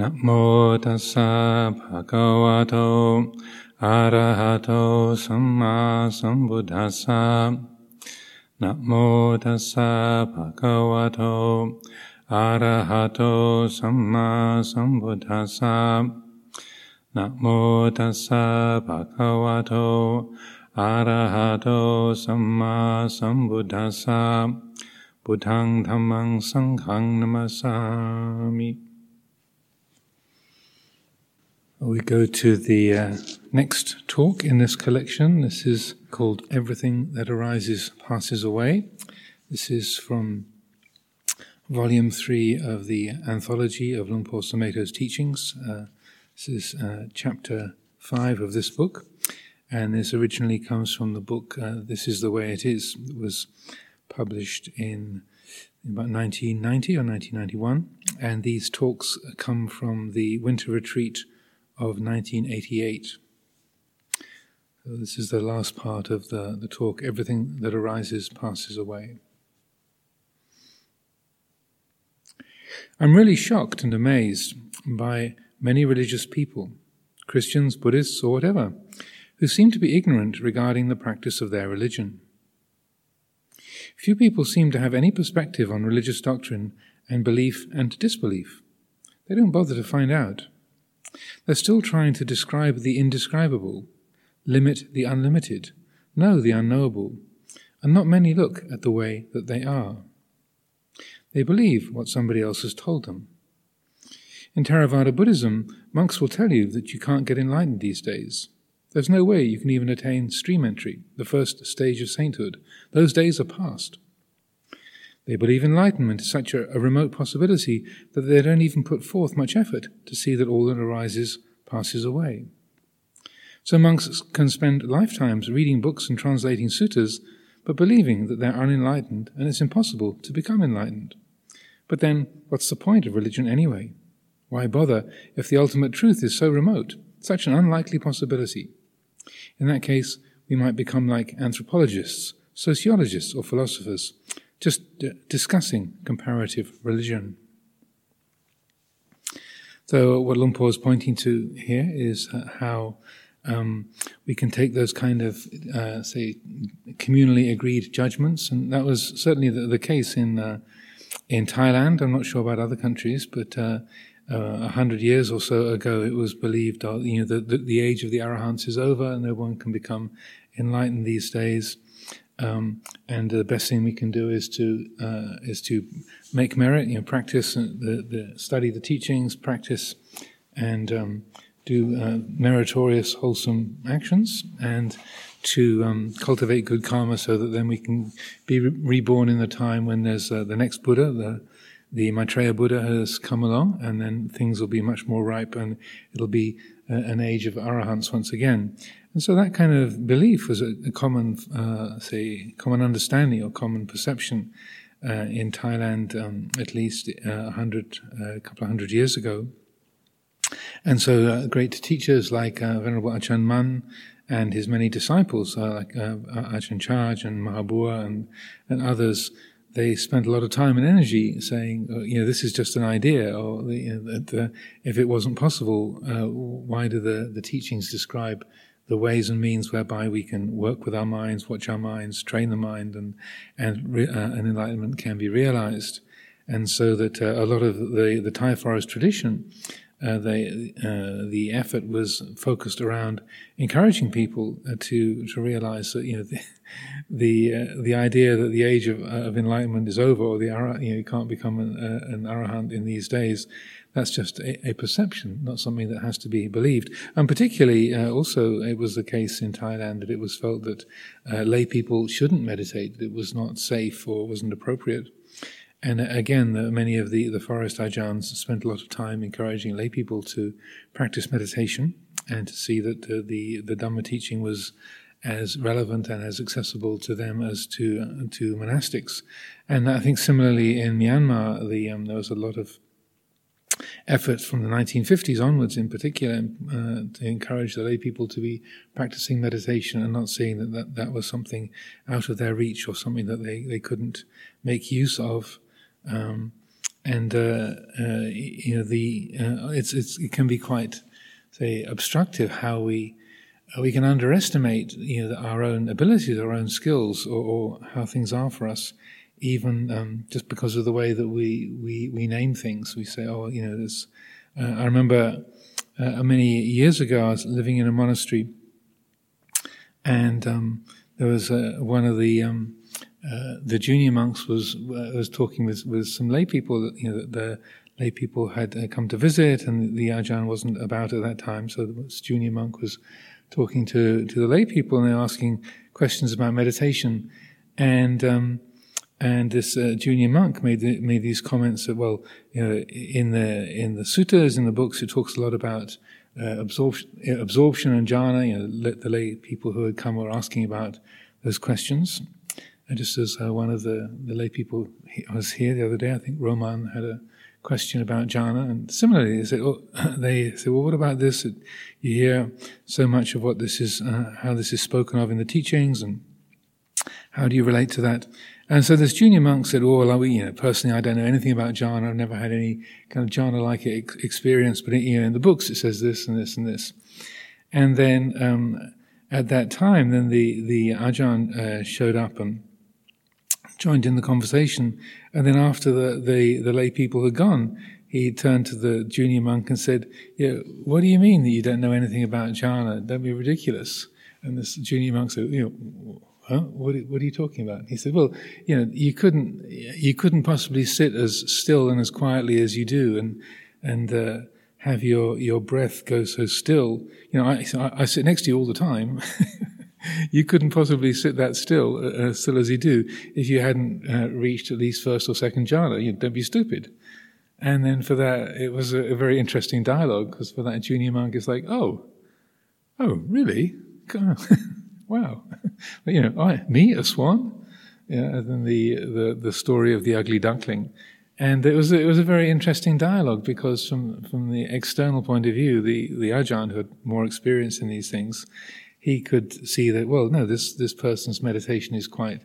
นะโมตัสสะภะคะวะโต อะระหะโต สัมมาสัมพุทธัสสะนะโมตัสสะภะคะวะโต อะระหะโต สัมมาสัมพุทธัสสะนะโมตัสสะภะคะวะโต อะระหะโต สัมมาสัมพุทธัสสะพุทธังธัมมังสังฆังนัมสสามิ We go to the uh, next talk in this collection. This is called Everything That Arises Passes Away. This is from volume three of the anthology of Luang Por Sumedho's teachings. Uh, this is uh, chapter five of this book, and this originally comes from the book uh, This Is the Way It Is. It was published in about 1990 or 1991, and these talks come from the winter retreat of 1988. So this is the last part of the, the talk. Everything that arises passes away. I'm really shocked and amazed by many religious people, Christians, Buddhists, or whatever, who seem to be ignorant regarding the practice of their religion. Few people seem to have any perspective on religious doctrine and belief and disbelief. They don't bother to find out. They're still trying to describe the indescribable, limit the unlimited, know the unknowable, and not many look at the way that they are. They believe what somebody else has told them. In Theravada Buddhism, monks will tell you that you can't get enlightened these days. There's no way you can even attain stream entry, the first stage of sainthood. Those days are past. They believe enlightenment is such a, a, remote possibility that they don't even put forth much effort to see that all that arises passes away. So monks can spend lifetimes reading books and translating suttas, but believing that they're unenlightened and it's impossible to become enlightened. But then, what's the point of religion anyway? Why bother if the ultimate truth is so remote, such an unlikely possibility? In that case, we might become like anthropologists, sociologists, or philosophers, just d- discussing comparative religion. So, what Luang Por is pointing to here is uh, how um, we can take those kind of, uh, say, communally agreed judgments, and that was certainly the, the case in uh, in Thailand. I'm not sure about other countries, but uh, uh, a hundred years or so ago, it was believed, uh, you know, that the, the, age of the arahants is over, and no one can become enlightened these days. Um, and the best thing we can do is to uh, is to make merit, you know, practice the, the study the teachings, practice, and um, do uh, meritorious, wholesome actions, and to um, cultivate good karma, so that then we can be re- reborn in the time when there's uh, the next Buddha, the the Maitreya Buddha has come along, and then things will be much more ripe, and it'll be uh, an age of arahants once again. And so that kind of belief was a, a common, uh, say, common understanding or common perception uh, in Thailand, um, at least uh, a hundred, uh, a couple of hundred years ago. And so uh, great teachers like uh, Venerable Ajahn Mun and his many disciples, like Ajahn Chah and Mahabua and, and others, they spent a lot of time and energy saying, you know, this is just an idea, or you know, that if it wasn't possible, why do the, the teachings describe the ways and means whereby we can work with our minds, watch our minds, train the mind, and and re, uh, enlightenment can be realized. And so that uh, a lot of the the Thai forest tradition, uh, they, uh, the effort was focused around encouraging people uh, to to realize that you know the the, uh, the idea that the age of, of enlightenment is over, or the you know you can't become an, an arahant in these days that's just a, a, perception, not something that has to be believed. And particularly, uh, also, it was the case in Thailand that it was felt that uh, lay people shouldn't meditate, it was not safe or wasn't appropriate. And again, the, many of the, the forest ajahns spent a lot of time encouraging lay people to practice meditation and to see that uh, the, the Dhamma teaching was as relevant and as accessible to them as to to monastics. And I think similarly in Myanmar, the, um, there was a lot of effort from the 1950s onwards, in particular, uh, to encourage the lay people to be practicing meditation and not seeing that, that that was something out of their reach or something that they, they couldn't make use of. Um, and uh, uh, you know the uh, it's, it's it can be quite say obstructive how we uh, we can underestimate you know our own abilities, our own skills, or, or how things are for us, even um, just because of the way that we we we name things. We say, oh, you know, there's. Uh, I remember uh, many years ago I was living in a monastery, and um, there was one of the um, uh, the junior monks was uh, was talking with, with some lay people. That, you know, the lay people had uh, come to visit, and the ajahn wasn't about at that time. So the junior monk was talking to to the lay people, and they're asking questions about meditation. And um, and this uh, junior monk made the, made these comments that well, you know, in the in the suttas in the books, it talks a lot about uh, absorption, absorption and jhana. You know, the lay people who had come were asking about those questions. And just as uh, one of the, the lay people was here the other day, I think Roman had a question about jhana, and similarly, they said, oh, they said, well, what about this? You hear so much of what this is, uh, how this is spoken of in the teachings, and how do you relate to that? And so this junior monk said, "Oh, well, you know, personally, I don't know anything about jhana. I've never had any kind of jhana-like ex- experience, but you know, in the books it says this and this and this." And then um, at that time, then the the ajahn uh, showed up and joined in the conversation. And then after the, the, the lay people had gone, he turned to the junior monk and said, yeah, what do you mean that you don't know anything about jhana? Don't be ridiculous. And this junior monk said, you know, huh? What, what are you talking about? He said, well, you know, you couldn't, you couldn't possibly sit as still and as quietly as you do and, and, uh, have your, your breath go so still. You know, I, I sit next to you all the time. you couldn't possibly sit that still, uh, uh, still as you do, if you hadn't uh, reached at least first or second jhana. You don't be stupid. And then for that, it was a, a very interesting dialogue because for that junior monk, it's like, oh, oh, really? wow. you know, I, me, a swan? Yeah, and then the, the, the story of the ugly duckling. And it was, it was a very interesting dialogue because from, from the external point of view, the, the Ajahn who had more experience in these things, he could see that, well, no, this, this person's meditation is quite,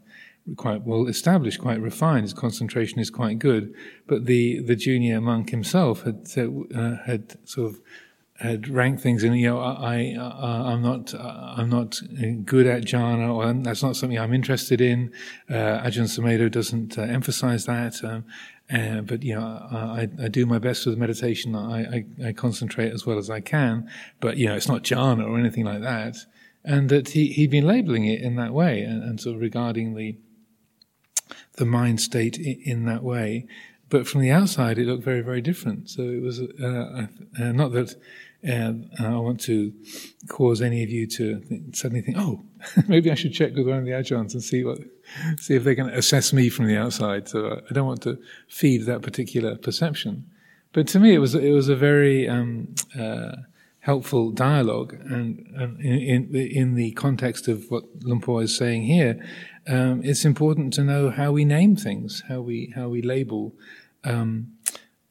quite well established, quite refined. His concentration is quite good. But the, the junior monk himself had, uh, had sort of, had ranked things in, you know, I, I, am not, I'm not good at jhana, or that's not something I'm interested in. Uh, Ajahn Sumedho doesn't uh, emphasize that. Um, uh, but you know, I, I, do my best with meditation. I, I, I, concentrate as well as I can. But you know, it's not jhana or anything like that and that he, he'd been labeling it in that way and, and sort of regarding the the mind state in, in, that way. But from the outside, it looked very, very different. So it was uh, uh, not that uh, I want to cause any of you to suddenly think, oh, maybe I should check with one of the ajahns and see what, see if they can assess me from the outside. So I don't want to feed that particular perception. But to me, it was it was a very um, uh, helpful dialogue. And, and in, in, the context of what Luang Por is saying here, um, it's important to know how we name things, how we how we label um,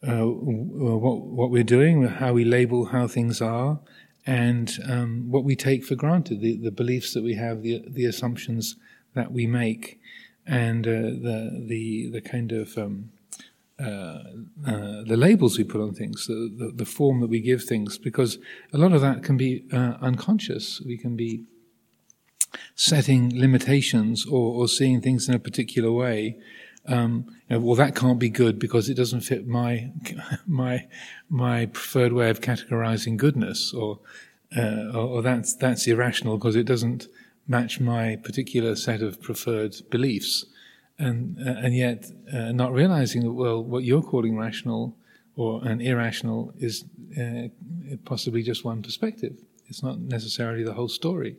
uh, what what we're doing, how we label how things are, and um, what we take for granted, the, the beliefs that we have, the the assumptions that we make, and uh, the the the kind of um, uh, uh, the labels we put on things, the, the, the, form that we give things, because a lot of that can be uh, unconscious. We can be setting limitations or, or, seeing things in a particular way. Um, you know, well, that can't be good because it doesn't fit my my my preferred way of categorizing goodness, or uh, or, or that's that's irrational because it doesn't match my particular set of preferred beliefs and uh, and yet uh, not realizing that well, what you're calling rational or an irrational is uh, possibly just one perspective. It's not necessarily the whole story,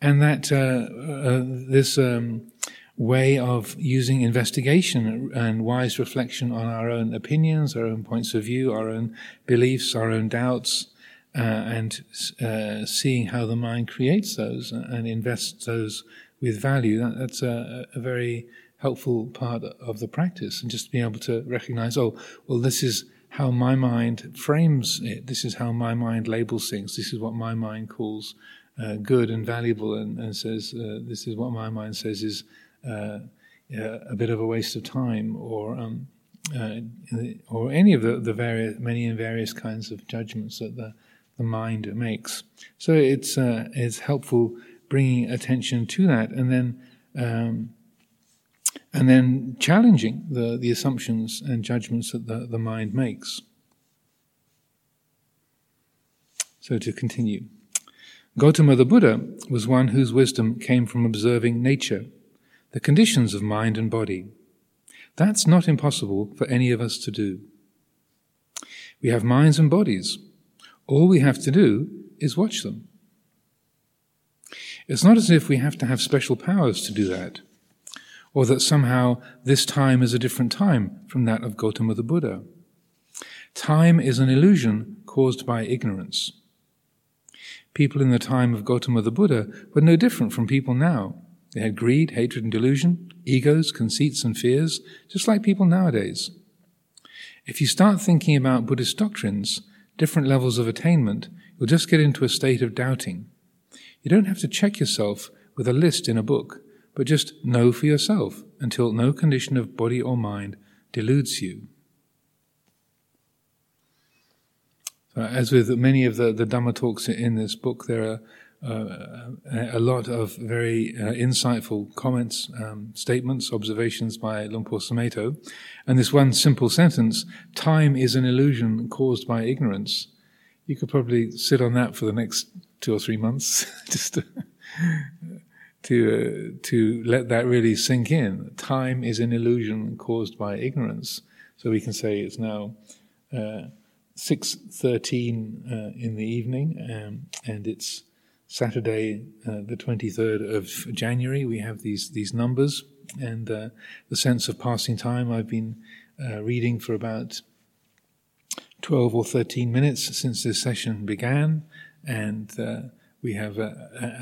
and that uh, uh, this um, way of using investigation and wise reflection on our own opinions, our own points of view, our own beliefs, our own doubts. Uh, and seeing how the mind creates those and invests those with value, that, that's a, a very helpful part of the practice and just being able to recognize, oh, well, this is how my mind frames it. This is how my mind labels things. This is what my mind calls uh, good and valuable and, and says, uh, this is what my mind says is uh, a bit of a waste of time or, um, uh, or any of the, the various, many and various kinds of judgments that the, the mind makes. So it's, uh, it's helpful bringing attention to that and then, um, and then challenging the, the assumptions and judgments that the, the mind makes. So to continue. Gautama the Buddha was one whose wisdom came from observing nature, the conditions of mind and body. That's not impossible for any of us to do. We have minds and bodies. All we have to do is watch them. It's not as if we have to have special powers to do that, or that somehow this time is a different time from that of Gautama the Buddha. Time is an illusion caused by ignorance. People in the time of Gautama the Buddha were no different from people now. They had greed, hatred, and delusion, egos, conceits, and fears, just like people nowadays. If you start thinking about Buddhist doctrines, different levels of attainment, you'll just get into a state of doubting. You don't have to check yourself with a list in a book, but just know for yourself until no condition of body or mind deludes you. as with many of the, the Dhamma talks in this book, there are uh, a lot of very uh, insightful comments, um, statements, observations by Luang Por Sumedho. And this one simple sentence, time is an illusion caused by ignorance. You could probably sit on that for the next two or three months, just to, uh, to let that really sink in. Time is an illusion caused by ignorance. So we can say it's now uh, 6.13 uh, in the evening, um, and it's Saturday, uh, the 23rd of January, we have these, these numbers and uh, the sense of passing time. I've been uh, reading for about 12 or 13 minutes since this session began, and we have uh,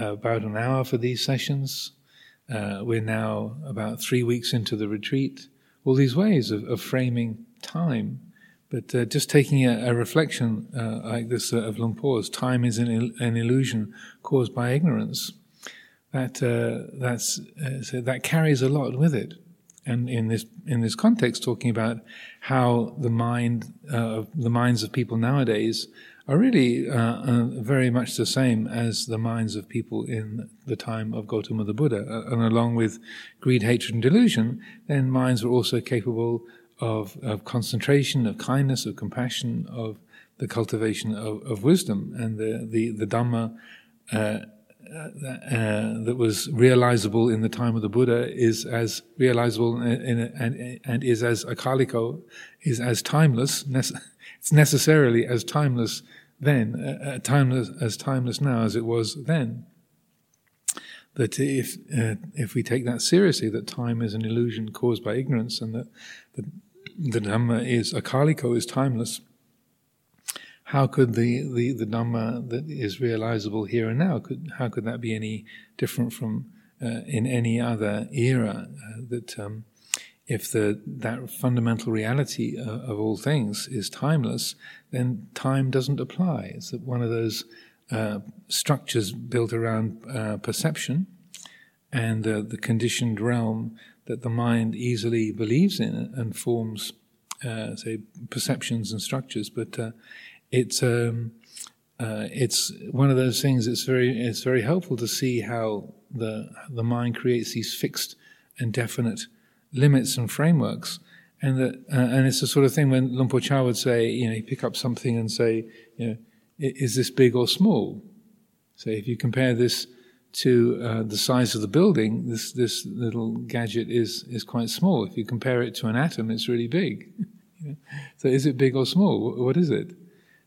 about an hour for these sessions. Uh, we're now about three weeks into the retreat. All these ways of, of framing time but uh, just taking a, a reflection uh, like this uh, of Luang Por's, time is an, an, illusion caused by ignorance. That uh, that's uh, so that carries a lot with it, and in this in this context, talking about how the mind uh, the minds of people nowadays are really very much the same as the minds of people in the time of Gautama the Buddha, and along with greed, hatred, and delusion, then minds were also capable of, of concentration, of kindness, of compassion, of the cultivation of, of wisdom. And the, the, the Dhamma uh, uh, that was realizable in the time of the Buddha is as realizable in, and, and is as akaliko, is as timeless. it's necessarily as timeless then, uh, uh, timeless as timeless now as it was then. That if uh, if we take that seriously, that time is an illusion caused by ignorance, and that, that the Dhamma is akaliko, is timeless, how could the, the, the Dhamma that is realizable here and now, could, how could that be any different from uh, in any other era? Uh, that um, if the, that fundamental reality of, of, all things is timeless, then time doesn't apply. It's one of those uh, structures built around uh, perception and uh, the conditioned realm that the mind easily believes in and forms, uh, say, perceptions and structures. But uh, it's um, uh, it's one of those things. It's very it's very helpful to see how the the mind creates these fixed and definite limits and frameworks. And that, uh, and it's the sort of thing when Luang Por Chah would say, you know, he pick up something and say, you know, is this big or small? Say, if you compare this to uh, the size of the building, this this little gadget is is quite small. If you compare it to an atom, it's really big. So, is it big or small? What is it?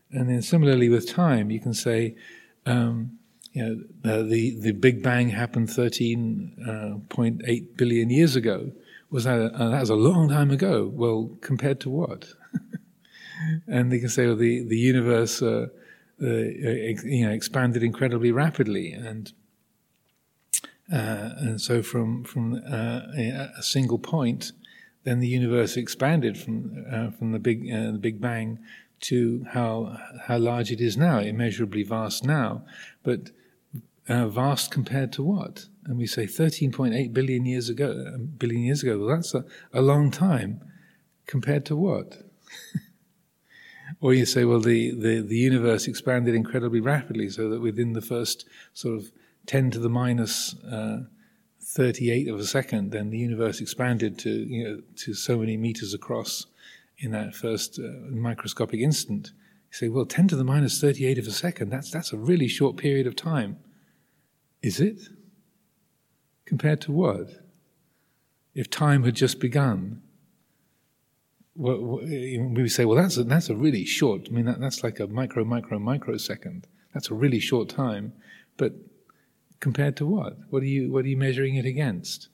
And then similarly with time, you can say, um, you know, the the Big Bang happened 13.8 uh, billion years ago. Was that a, uh, that was a long time ago? Well, compared to what? and they can say, well, the the universe. Uh, uh, you know, expanded incredibly rapidly, and uh, and so from from uh, a single point, then the universe expanded from from the big the Big Bang to how how large it is now, immeasurably vast now, but uh, vast compared to what? And we say 13.8 billion years ago, billion years ago. Well, that's a, a long time Compared to what? or you say, well, the, the, the universe expanded incredibly rapidly, so that within the first sort of 10 to the minus, uh, 38 of a second, then the universe expanded to, you know, to so many meters across in that first uh, microscopic instant. You say, well, 10 to the minus 38 of a second, that's, that's a really short period of time. Is it? Compared to what? If time had just begun, we say, well, that's a, that's a really short, I mean, that, that's like a micro, micro, microsecond. That's a really short time. But compared to what? What are you, what are you measuring it against?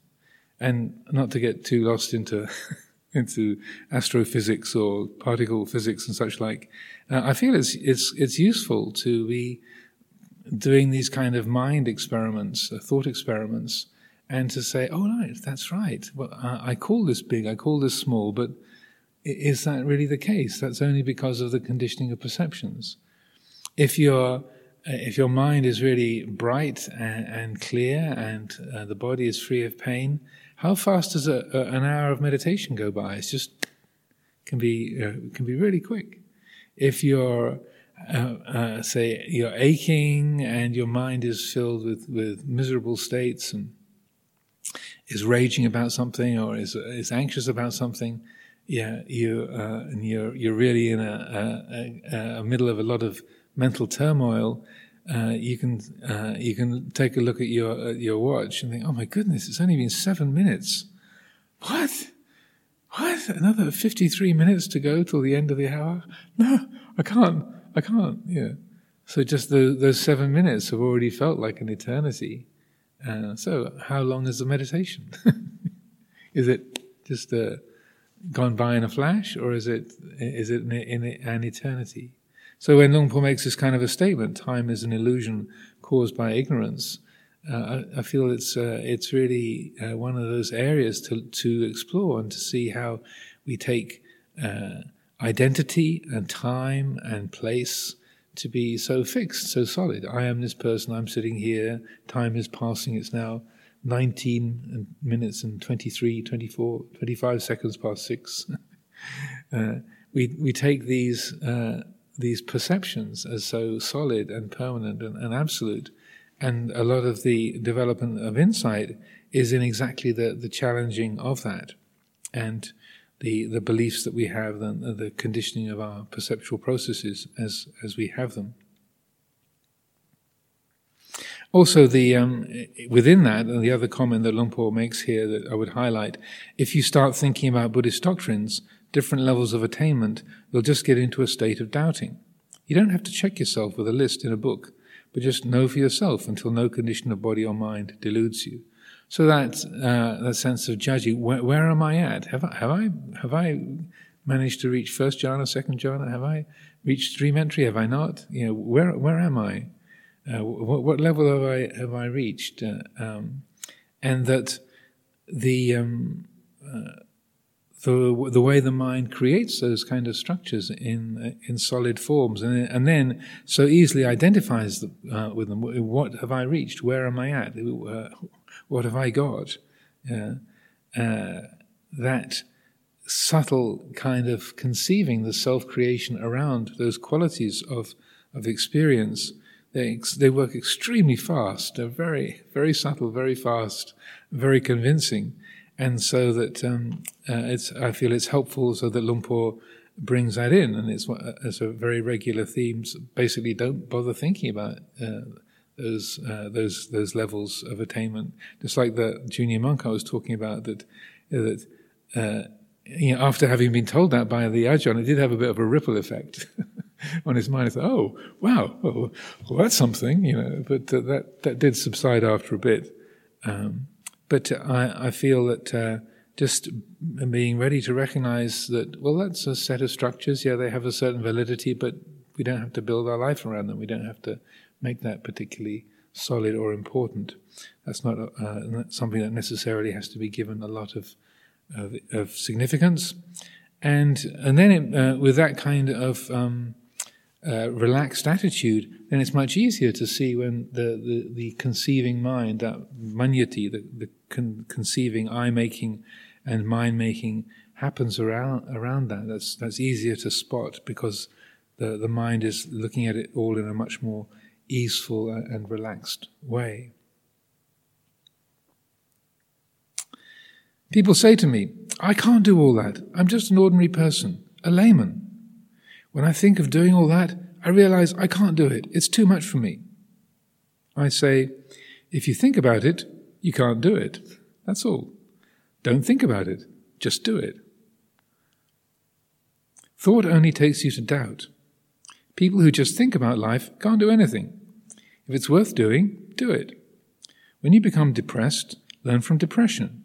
And not to get too lost into into astrophysics or particle physics and such like. Uh, I feel it's it's it's useful to be doing these kind of mind experiments, uh, thought experiments, and to say, "Oh, right, that's right. Well, I, I call this big, I call this small, but is that really the case? That's only because of the conditioning of perceptions. If your if your mind is really bright and, and clear, and uh, the body is free of pain, how fast does a, a, an hour of meditation go by? It's just can be uh, can be really quick. If you're uh, uh, say you're aching and your mind is filled with, with miserable states and is raging about something or is is anxious about something, yeah, you uh, and you're you're really in a, a, a, middle of a lot of mental turmoil uh, you can uh, you can take a look at your at your watch and think, oh my goodness, it's only been seven minutes. What? What? Another fifty three minutes to go till the end of the hour? No, I can't. I can't. Yeah. So just the, those seven minutes have already felt like an eternity. Uh, so how long is the meditation? is it just uh, gone by in a flash, or is it is it in, an eternity? So when Luang Por makes this kind of a statement, time is an illusion caused by ignorance, uh, I, I, feel it's uh, it's really uh, one of those areas to to explore and to see how we take uh, identity and time and place to be so fixed, so solid. I am this person. I'm sitting here. Time is passing. It's now 19 minutes and 23, 24, 25 seconds past six. Uh, we we take these uh, these perceptions as so solid and permanent and, and, absolute. And a lot of the development of insight is in exactly the, the challenging of that and the, the beliefs that we have, and the conditioning of our perceptual processes as, as we have them. Also, the um, within that, and the other comment that Luang Por makes here that I would highlight, if you start thinking about Buddhist doctrines, different levels of attainment, you'll just get into a state of doubting. You don't have to check yourself with a list in a book, but just know for yourself until no condition of body or mind deludes you. So that uh, that sense of judging, where, where, am I at? Have I have I have I managed to reach first jhana, second jhana? Have I reached stream entry? Have I not? You know, where where am I? Uh, what, what, level have I have I reached? Uh, um, and that the um, uh, the the way the mind creates those kind of structures in in solid forms, and and then so easily identifies the, uh, with them. What have I reached? Where am I at? Uh, what have I got? Uh, that subtle kind of conceiving the self creation around those qualities of of experience. They, they work extremely fast. They're very, very subtle, very fast, very convincing and so that um, uh, it's I feel it's helpful so that Luang Por brings that in, and it's as a very regular theme. Basically, don't bother thinking about uh, those uh, those those levels of attainment. Just like the junior monk I was talking about, that that uh, you know, after having been told that by the ajahn, it did have a bit of a ripple effect on his mind. I thought, oh wow, well, well that's something, you know. But uh, that that did subside after a bit. Um, but I, I feel that uh, just being ready to recognize that, well, that's a set of structures. Yeah, they have a certain validity, but we don't have to build our life around them. We don't have to make that particularly solid or important. That's not uh, something that necessarily has to be given a lot of of, of significance. And and then it, uh, with that kind of um, uh, relaxed attitude, then it's much easier to see when the, the, the conceiving mind, that manyati, the, the con- conceiving, eye making, and mind making, happens around around that. That's that's easier to spot because the the mind is looking at it all in a much more easeful and relaxed way. People say to me, I can't do all that. I'm just an ordinary person, a layman. When I think of doing all that, I realize I can't do it. It's too much for me. I say, if you think about it, you can't do it. That's all. Don't think about it. Just do it. Thought only takes you to doubt. People who just think about life can't do anything. If it's worth doing, do it. When you become depressed, learn from depression.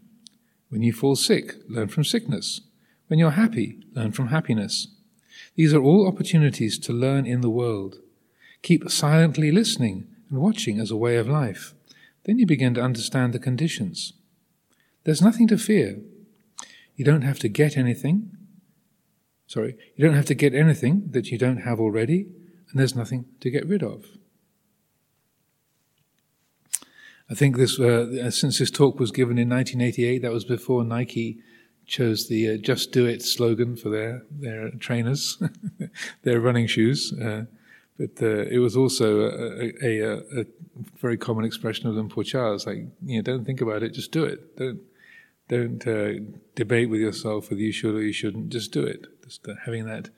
When you fall sick, learn from sickness. When you're happy, learn from happiness. These are all opportunities to learn in the world. Keep silently listening and watching as a way of life. Then you begin to understand the conditions. There's nothing to fear. You don't have to get anything. Sorry, you don't have to get anything that you don't have already, and there's nothing to get rid of. I think this, uh, since this talk was given in 1988, that was before Nike chose the uh, "Just Do It" slogan for their their trainers, their running shoes. Uh, but uh, it was also a, a, a, a, very common expression of Luang Por Chah's, like you know, don't think about it, just do it. Don't don't uh, debate with yourself whether you should or you shouldn't. Just do it. Just uh, having that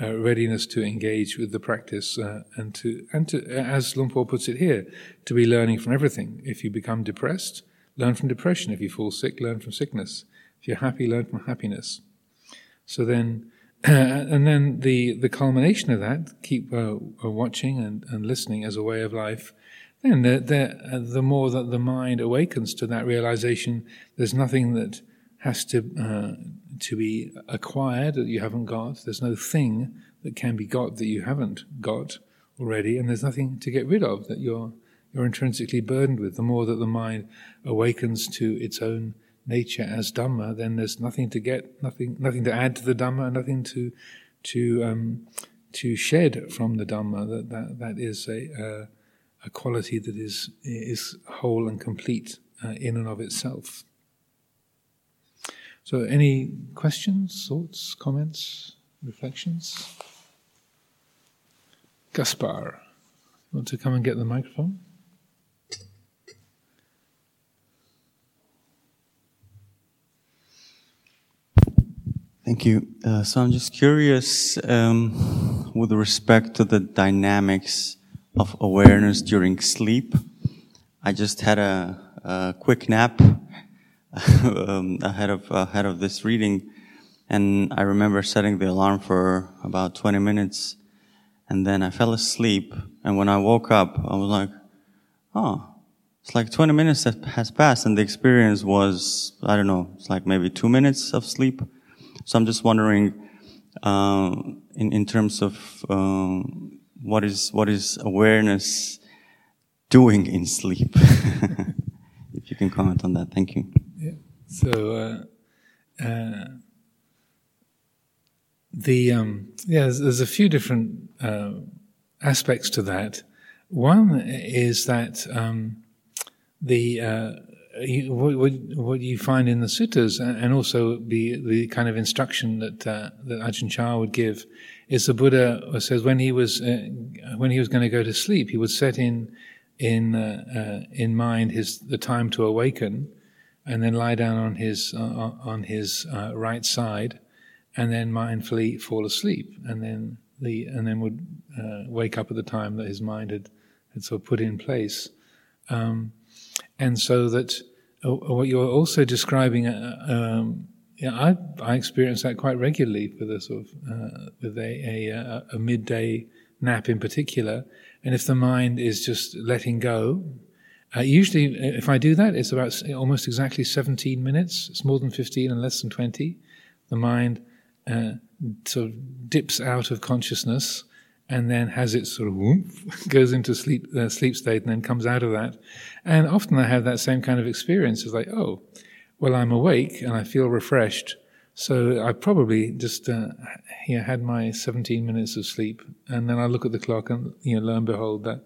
uh, readiness to engage with the practice uh, and to and to as Luang Por puts it here, to be learning from everything. If you become depressed, learn from depression. If you fall sick, learn from sickness. If you're happy, learn from happiness. So then, and then the the culmination of that, keep uh, uh, watching and, and listening as a way of life. Then the the, uh, the more that the mind awakens to that realization, there's nothing that has to uh, to be acquired that you haven't got. There's no thing that can be got that you haven't got already, and there's nothing to get rid of that you're you're intrinsically burdened with. The more that the mind awakens to its own nature as Dhamma, then there's nothing to get, nothing, nothing to add to the Dhamma, nothing to to um, to shed from the Dhamma. That that, that is a uh, a quality that is is whole and complete uh, in and of itself. So, any questions, thoughts, comments, reflections? Gaspar, want to come and get the microphone? Thank you. Uh, so I'm just curious um, with respect to the dynamics of awareness during sleep. I just had a, a quick nap um, ahead of ahead of this reading, and I remember setting the alarm for about 20 minutes, and then I fell asleep. And when I woke up, I was like, "Oh, it's like 20 minutes that has passed," and the experience was I don't know, it's like maybe two minutes of sleep. So I'm just wondering, uh, in in terms of um, what is what is awareness doing in sleep. if you can comment on that, thank you. So uh, uh, the um, yeah, there's, there's, a few different uh, aspects to that. One is that um, the uh, you, what, what, you find in the suttas, and also the the kind of instruction that uh, that Ajahn Chah would give, is the Buddha says when he was uh, when he was going to go to sleep, he would set in in in mind his the time to awaken and then lie down on his uh, on his uh, right side, and then mindfully fall asleep, and then the and then would uh, wake up at the time that his mind had had sort of put in place, um, and so that uh, what you're also describing. Uh, um, yeah, I I experience that quite regularly with a sort of uh, with a, a, a midday nap in particular, and if the mind is just letting go uh, usually, uh, if I do that, it's about almost exactly 17 minutes. It's more than 15 and less than 20. The mind uh, sort of dips out of consciousness and then has its sort of whoop, goes into sleep uh, sleep state and then comes out of that. And often I have that same kind of experience. It's like, oh, well, I'm awake and I feel refreshed. So I probably just uh, yeah, had my 17 minutes of sleep, and then I look at the clock, and you know, lo and behold, that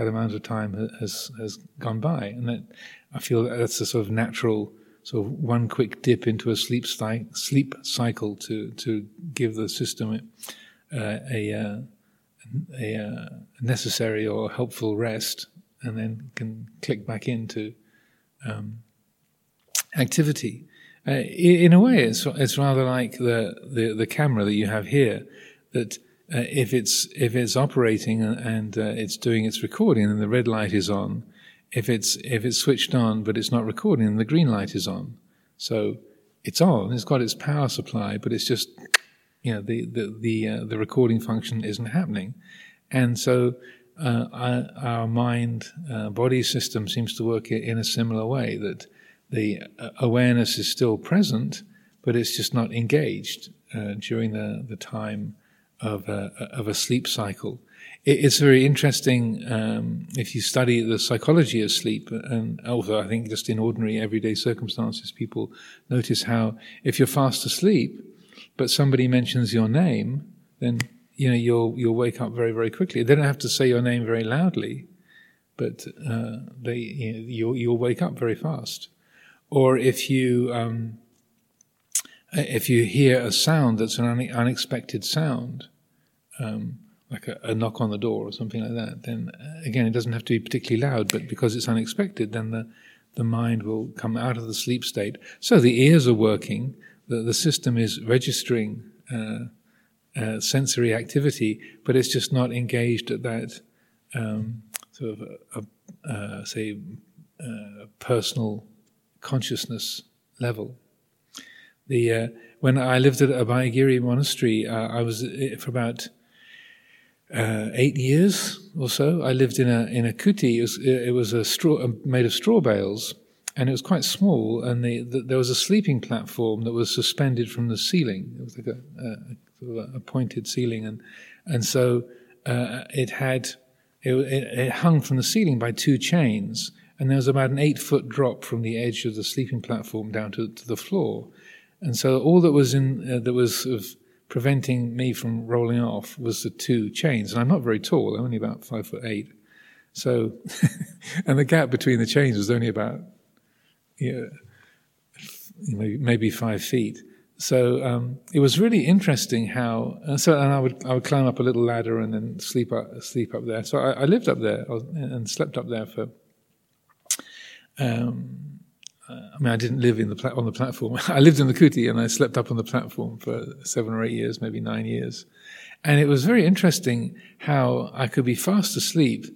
that amount of time has has gone by, and that I feel that that's a sort of natural sort of one quick dip into a sleep sleep cycle to to give the system uh, a, uh, a, a uh, necessary or helpful rest, and then can click back into um, activity. Uh, in a way, it's it's rather like the, the, the camera that you have here. That uh, if it's if it's operating and, uh, it's doing its recording, and the red light is on. If it's if it's switched on but it's not recording, and the green light is on. So it's on. It's got its power supply, but it's just you know the the the, uh, the recording function isn't happening, and so. Uh, our, our, mind uh, body system seems to work in a similar way that the uh, awareness is still present, but it's just not engaged during the, the time of a, of a sleep cycle. it's very interesting um, if you study the psychology of sleep, and also I think just in ordinary everyday circumstances, people notice how if you're fast asleep, but somebody mentions your name, then you know you'll you'll wake up very very quickly. They don't have to say your name very loudly, but uh, they you know, you'll, you'll wake up very fast or if you um, if you hear a sound that's an unexpected sound, um, like a, a, knock on the door or something like that, then uh, again it doesn't have to be particularly loud, but because it's unexpected, then the the mind will come out of the sleep state. So the ears are working, the the system is registering uh, uh, sensory activity, but it's just not engaged at that um, sort of a, a, uh, say uh, personal consciousness level. The uh, when I lived at Abhayagiri monastery, uh, I was uh, for about uh, eight years or so. I lived in a in a kuti. It was, it was a straw uh, made of straw bales, and it was quite small. And the, the, there was a sleeping platform that was suspended from the ceiling. It was like a, a, a pointed ceiling, and and so uh, it had it, it, it hung from the ceiling by two chains and there was about an eight foot drop from the edge of the sleeping platform down to, to the floor. And so all that was in uh, that was of preventing me from rolling off was the two chains. And I'm not very tall; I'm only about five foot eight. So, and the gap between the chains was only about you know, maybe five feet. So um, it was really interesting how. Uh, so, and I would I would climb up a little ladder and then sleep up sleep up there. So I, I lived up there and slept up there for um, I mean, I didn't live in the pla- on the platform. I lived in the kuti and I slept up on the platform for seven or eight years, maybe nine years. And it was very interesting how I could be fast asleep,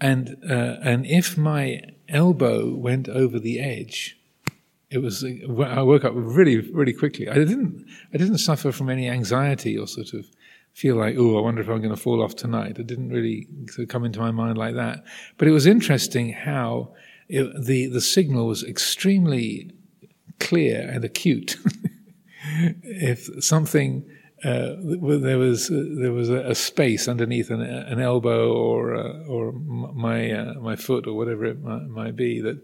and uh, and if my elbow went over the edge, it was I woke up really really quickly. I didn't I didn't suffer from any anxiety or sort of feel like oh I wonder if I'm going to fall off tonight. It didn't really come into my mind like that. But it was interesting how it, the, the signal was extremely clear and acute. if something uh, there was uh, there was a, a, space underneath an, an elbow or uh, or my uh, my foot or whatever it might, might, be that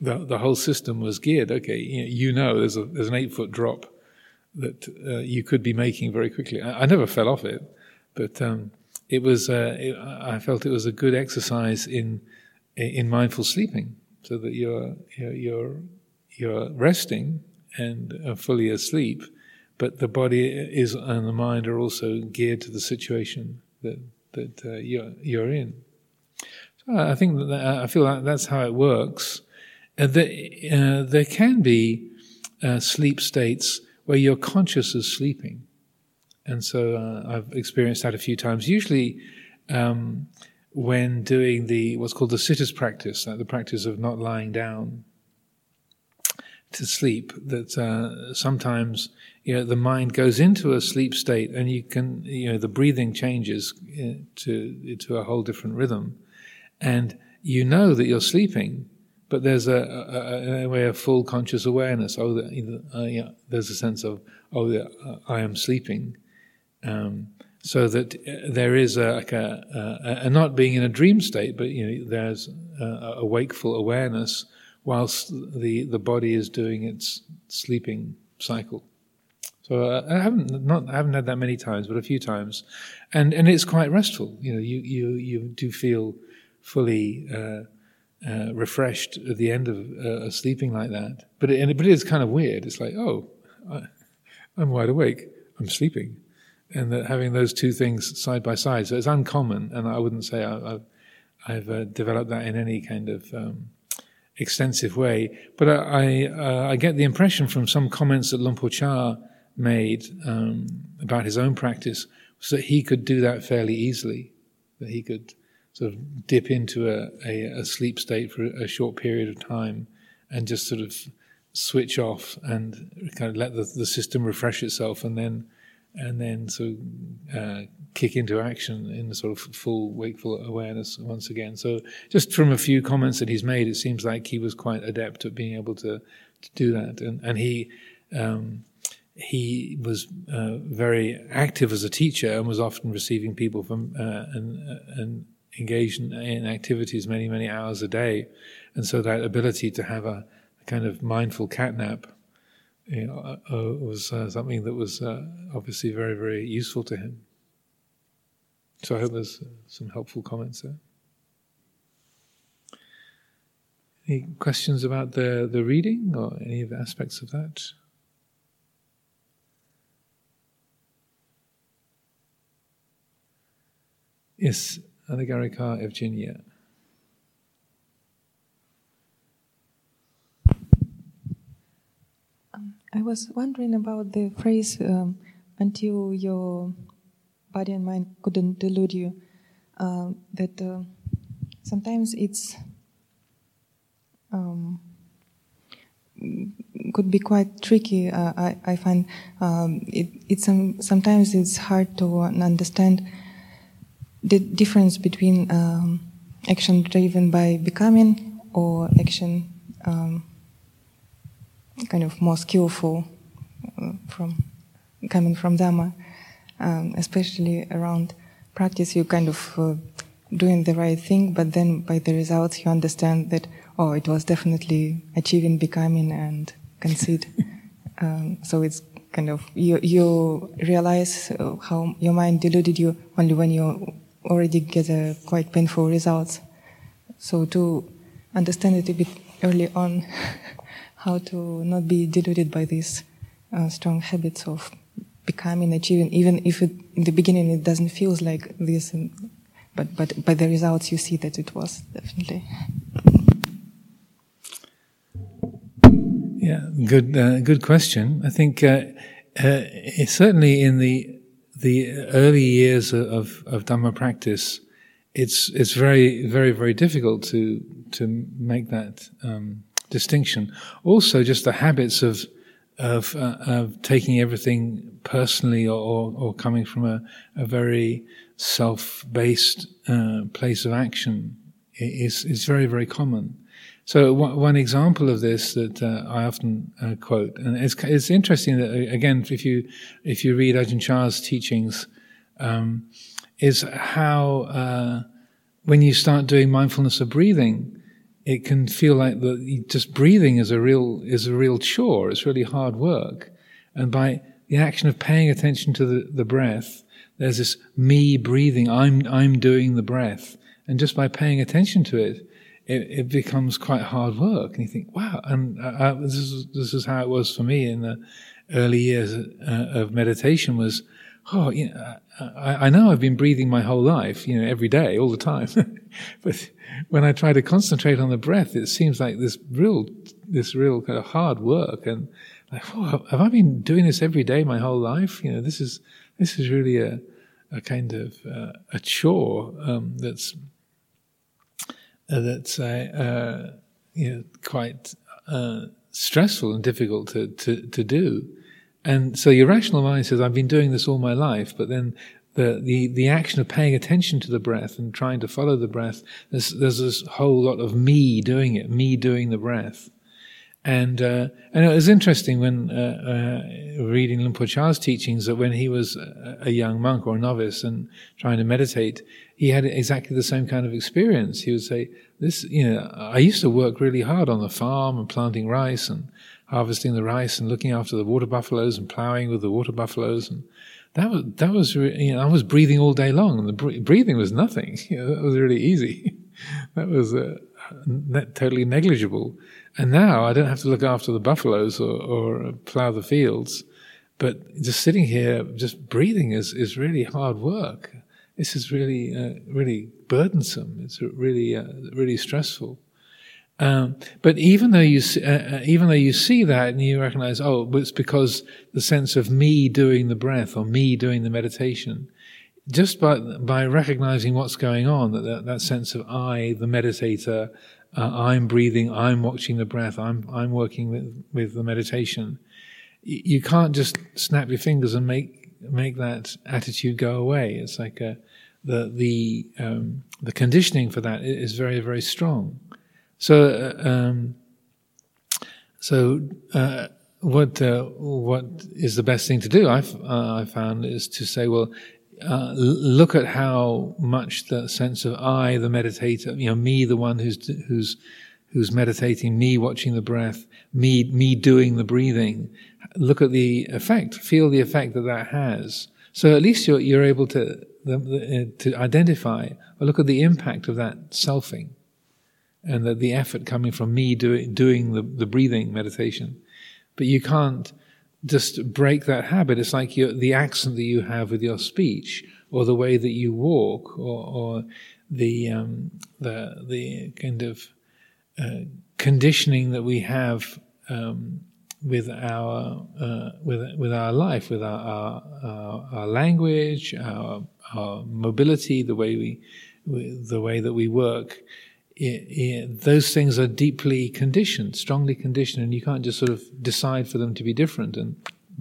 the the whole system was geared. Okay, you know, there's a there's an eight foot drop that uh, you could be making very quickly. I, I never fell off it, but um, it was uh, it, I felt it was a good exercise in in mindful sleeping, so that you're you're you're resting and fully asleep, but the body is and the mind are also geared to the situation that that uh, you're you're in. So I think that I feel like that's how it works. Uh, the, uh, there can be uh, sleep states where you're conscious of sleeping, and so uh, I've experienced that a few times. Usually. Um, when doing the what's called the sitters practice, the practice of not lying down to sleep, that uh, sometimes you know the mind goes into a sleep state, and you can you know the breathing changes uh, to to a whole different rhythm, and you know that you're sleeping, but there's a, a, a way of full conscious awareness. Oh, the, uh, yeah, there's a sense of oh, yeah, I am sleeping. Um, so that uh, there is a, like a, a, a, not being in a dream state, but you know, there's a, a, wakeful awareness whilst the, the body is doing its sleeping cycle. So uh, I haven't not I haven't had that many times, but a few times, and and it's quite restful. You know, you you you do feel fully uh, uh, refreshed at the end of uh, sleeping like that. But it, but it is kind of weird. It's like, oh, I, I'm wide awake. I'm sleeping, and that having those two things side by side. So it's uncommon, and I wouldn't say I, have I've uh, developed that in any kind of um, extensive way. But I I, uh, I, get the impression from some comments that Luang Por Chah made um, about his own practice was that he could do that fairly easily, that he could sort of dip into a, a, a sleep state for a short period of time and just sort of switch off and kind of let the, the system refresh itself and then and then sort of uh, kick into action in the sort of full wakeful awareness once again. So just from a few comments that he's made, it seems like he was quite adept at being able to, to do that. And, and he, um, he was uh, very active as a teacher and was often receiving people from uh, and, uh, and engaged in, in, activities many many hours a day, and so that ability to have a, a kind of mindful catnap you know, uh, uh was uh, something that was uh, obviously very very useful to him. So I hope there's some helpful comments there. Any questions about the the reading or any of the aspects of that? Yes, Anagarika Evgenia. I was wondering about the phrase um, until your body and mind couldn't delude you. Uh, that uh, sometimes it's um, could be quite tricky. Uh, I, I, find um, it, it's sometimes it's hard to understand the difference between um, action driven by becoming or action um, kind of more skillful uh, from coming from Dhamma, um, especially around practice, you kind of uh, doing the right thing, but then by the results you understand that oh, it was definitely achieving becoming and conceit. Um, so it's kind of you you realize uh, how your mind deluded you only when you already get a quite painful results. So to understand it a bit early on, how to not be deluded by these uh, strong habits of becoming, achieving, even if it, in the beginning it doesn't feel like this, and, but but by the results you see that it was definitely. Yeah, good uh, good question. I think uh, uh certainly in the the early years of, of Dhamma practice, it's it's very very very difficult to to make that um, distinction. Also, just the habits of of, uh, of taking everything personally or, or coming from a, a very self based uh, place of action is is very very common. So one example of this that uh, I often uh, quote, and it's, it's interesting that uh, again, if you if you read Ajahn Chah's teachings, um, is how uh, when you start doing mindfulness of breathing, it can feel like the just breathing is a real is a real chore. It's really hard work, and by the action of paying attention to the, the breath, there's this me breathing. I'm I'm doing the breath, and just by paying attention to it it, it becomes quite hard work. And you think, wow, and this is this is how it was for me in the early years uh, of meditation. Was oh, you know, I, I, know I've been breathing my whole life, you know, every day, all the time, but when I try to concentrate on the breath, it seems like this real this real kind of hard work and. Like, oh, have I been doing this every day my whole life? You know, this is this is really a a kind of uh, a chore um, that's uh, that's uh, you know, quite uh, stressful and difficult to, to, to do. And so your rational mind says, I've been doing this all my life, but then the, the, the action of paying attention to the breath and trying to follow the breath, there's, there's this whole lot of me doing it, me doing the breath. And, uh, and it was interesting when uh, uh, reading Luang Por Chah's teachings that when he was a young monk or a novice and trying to meditate, he had exactly the same kind of experience. He would say, "This, you know, I used to work really hard on the farm and planting rice and harvesting the rice and looking after the water buffaloes and plowing with the water buffaloes, and that was that was you know I was breathing all day long, and the breathing was nothing. You know, that was really easy. that was uh, totally negligible. And now I don't have to look after the buffaloes or, or plow the fields, but just sitting here, just breathing is, is really hard work. This is really, uh, really burdensome. It's really, uh, really stressful. Um, but even though you uh, uh, even though you see that and you recognize, oh, it's because the sense of me doing the breath or me doing the meditation, just by by recognizing what's going on, that that, sense of I, the meditator, uh, I'm breathing, I'm watching the breath, I'm I'm working with with the meditation. You can't just snap your fingers and make make that attitude go away. It's like a, the the um, the conditioning for that is very very strong. So, uh, um, so uh, what uh, what is the best thing to do? I've uh, I found is to say, well, uh, look at how much the sense of I, the meditator, you know, me, the one who's who's who's meditating, me watching the breath, me me doing the breathing. Look at the effect, feel the effect that that has. So at least you're you're able to to identify or look at the impact of that selfing and the, the effort coming from me doing, the, the breathing meditation. But you can't just break that habit. It's like the accent that you have with your speech, or the way that you walk, or, or the, um, the, the kind of uh, conditioning that we have um, with our uh, with with our life, with our our, our, our language, our, our mobility, the way we the way that we work it, it, those things are deeply conditioned, strongly conditioned, and you can't just sort of decide for them to be different, and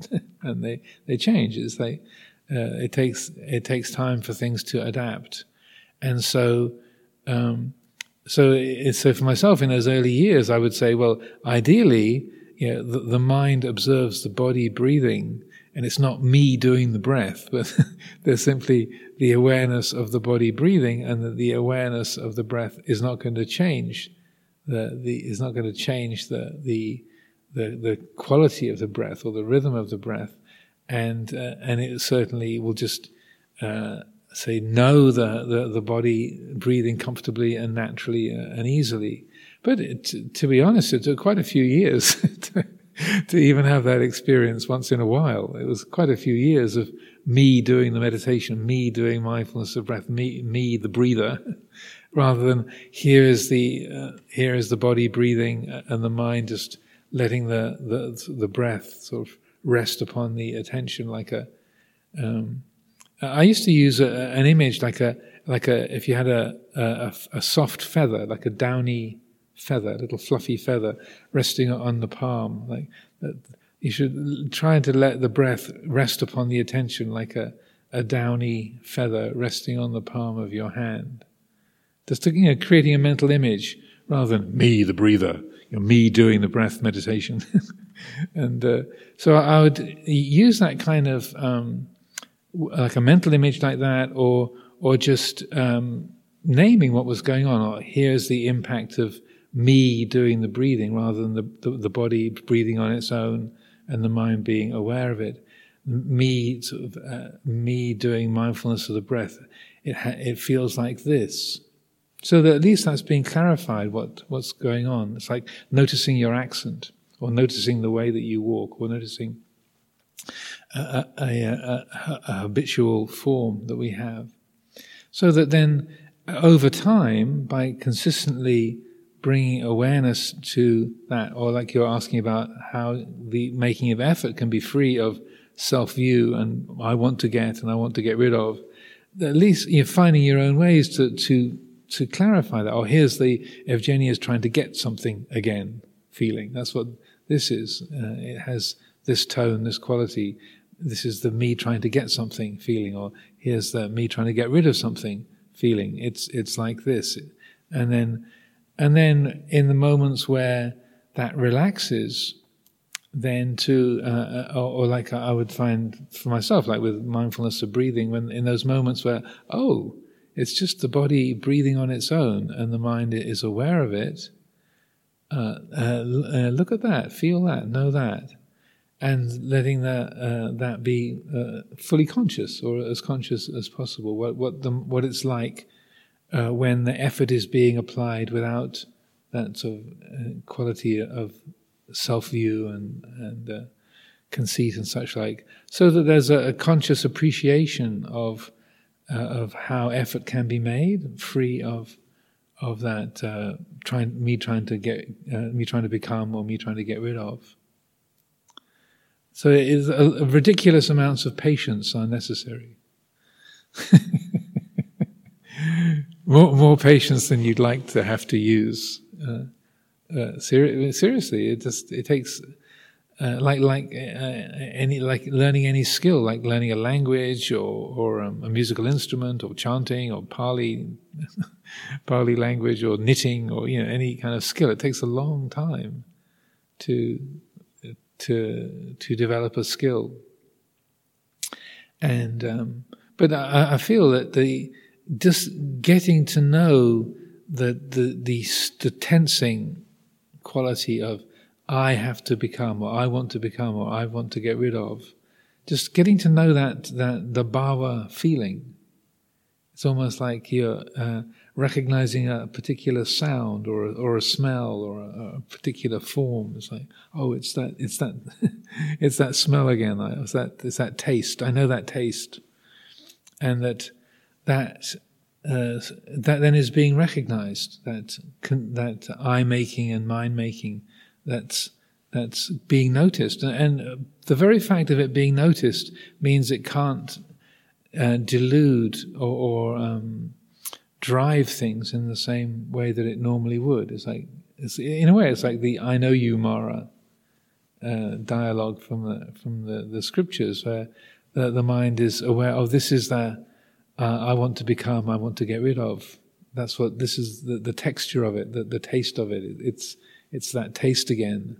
and they they change. It's like uh, it takes it takes time for things to adapt, and so. Um, so, so for myself in those early years, I would say, well, ideally, you know, the, the mind observes the body breathing, and it's not me doing the breath, but there's simply the awareness of the body breathing, and that the awareness of the breath is not going to change. The, the is not going to change the, the the the quality of the breath or the rhythm of the breath, and uh, and it certainly will just uh, say know the, the the body breathing comfortably and naturally uh, and easily. But it, to be honest, it took quite a few years to, to even have that experience once in a while. It was quite a few years of me doing the meditation, me doing mindfulness of breath, me, me the breather, rather than here is the uh, here is the body breathing and the mind just letting the the, the breath sort of rest upon the attention like a. Um, I used to use a, an image like a like a if you had a, a, a soft feather like a downy feather, a little fluffy feather resting on the palm. Like you should try to let the breath rest upon the attention like a, a downy feather resting on the palm of your hand. Just you know, creating a mental image rather than me, the breather, you know, me doing the breath meditation. and uh, so I would use that kind of um, like a mental image like that, or or just um, naming what was going on. Or here's the impact of me doing the breathing rather than the, the, the, body breathing on its own and the mind being aware of it. Me, sort of, uh, me doing mindfulness of the breath, it, ha- it feels like this. So that at least that's being clarified what, what's going on. It's like noticing your accent, or noticing the way that you walk, or noticing a, a, a, a habitual form that we have. So that then, over time, by consistently bringing awareness to that, or like you're asking about how the making of effort can be free of self view and I want to get and I want to get rid of. At least you're finding your own ways to, to, to clarify that. Oh, here's the Evgenia is trying to get something again feeling. That's what this is. Uh, it has this tone, this quality. This is the me trying to get something feeling, or here's the me trying to get rid of something feeling. It's, it's like this. And then and then in the moments where that relaxes, then to, uh, uh, or, or, like I would find for myself, like with mindfulness of breathing, when in those moments where, oh, it's just the body breathing on its own and the mind is aware of it, uh, uh, uh look at that, feel that, know that. And letting that uh, that be fully conscious or as conscious as possible. What what the, what it's like uh, when the effort is being applied without that sort of uh, quality of self view and and uh, conceit and such like, so that there's a, a conscious appreciation of uh, of how effort can be made, free of of that uh, trying me trying to get uh, me trying to become or me trying to get rid of. So it is a, a ridiculous amounts of patience are necessary. more, more patience than you'd like to have to use. Uh, uh, ser- seriously, it just it takes uh, like like uh, any like learning any skill, like learning a language or or um, a musical instrument or chanting or Pali Pali language or knitting or you know any kind of skill. It takes a long time to to to develop a skill. And um, but I, I, feel that the just getting to know the the the, the tensing quality of I have to become, or I want to become, or I want to get rid of. Just getting to know that that the bhava feeling. It's almost like you're uh, recognizing a particular sound, or a, or a smell, or a, a, particular form. It's like, oh, it's that, it's that, it's that smell again. It's that, it's that taste. I know that taste, and that that uh, that then is being recognized. That that I making and mind making that's that's being noticed, and, the very fact of it being noticed means it can't uh, delude or, or um, drive things in the same way that it normally would. It's like, it's, in a way, it's like the "I know you, Mara" uh, dialogue from the from the, the scriptures, where the, the mind is aware of this is the uh, I want to become, I want to get rid of. That's what this is the, the texture of it, the, the taste of it. It's it's that taste again.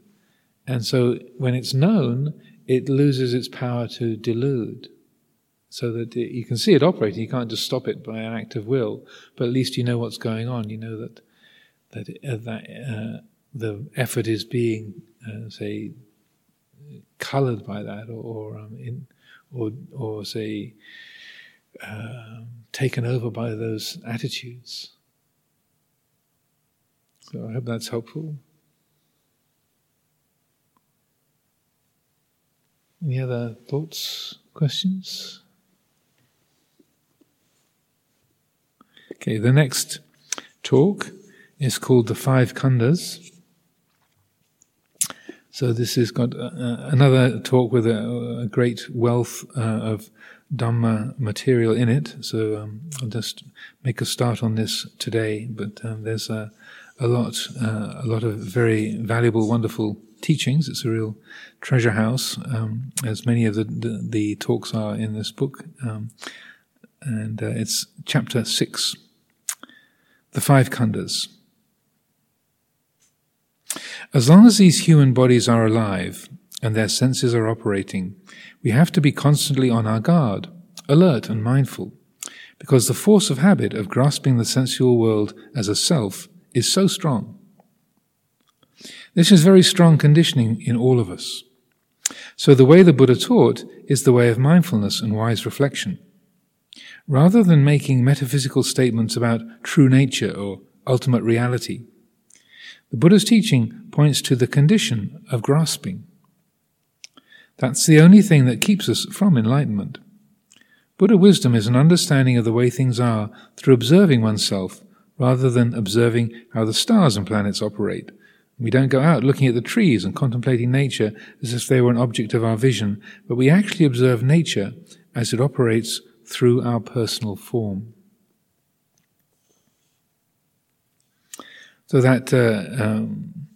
And so when it's known, it loses its power to delude. So that it, you can see it operating, you can't just stop it by an act of will, but at least you know what's going on. You know that that uh, that uh, the effort is being, uh, say, coloured by that, or, or um, in, or or say, um, taken over by those attitudes. So I hope that's helpful. Any other thoughts, questions? Okay, the next talk is called The Five Khandhas. So this has got uh, uh, another talk with a, a great wealth uh, of Dhamma material in it. So um, I'll just make a start on this today. But um, there's a, a lot, uh, a lot of very valuable, wonderful teachings. It's a real treasure house, um, as many of the, the, the, talks are in this book. Um, and uh, it's chapter six The Five Khandhas. As long as these human bodies are alive and their senses are operating, we have to be constantly on our guard, alert and mindful, because the force of habit of grasping the sensual world as a self is so strong this is very strong conditioning in all of us. So the way the Buddha taught is the way of mindfulness and wise reflection. Rather than making metaphysical statements about true nature or ultimate reality, the Buddha's teaching points to the condition of grasping. That's the only thing that keeps us from enlightenment. Buddha wisdom is an understanding of the way things are through observing oneself rather than observing how the stars and planets operate we don't go out looking at the trees and contemplating nature as if they were an object of our vision, but we actually observe nature as it operates through our personal form. So that, uh, um,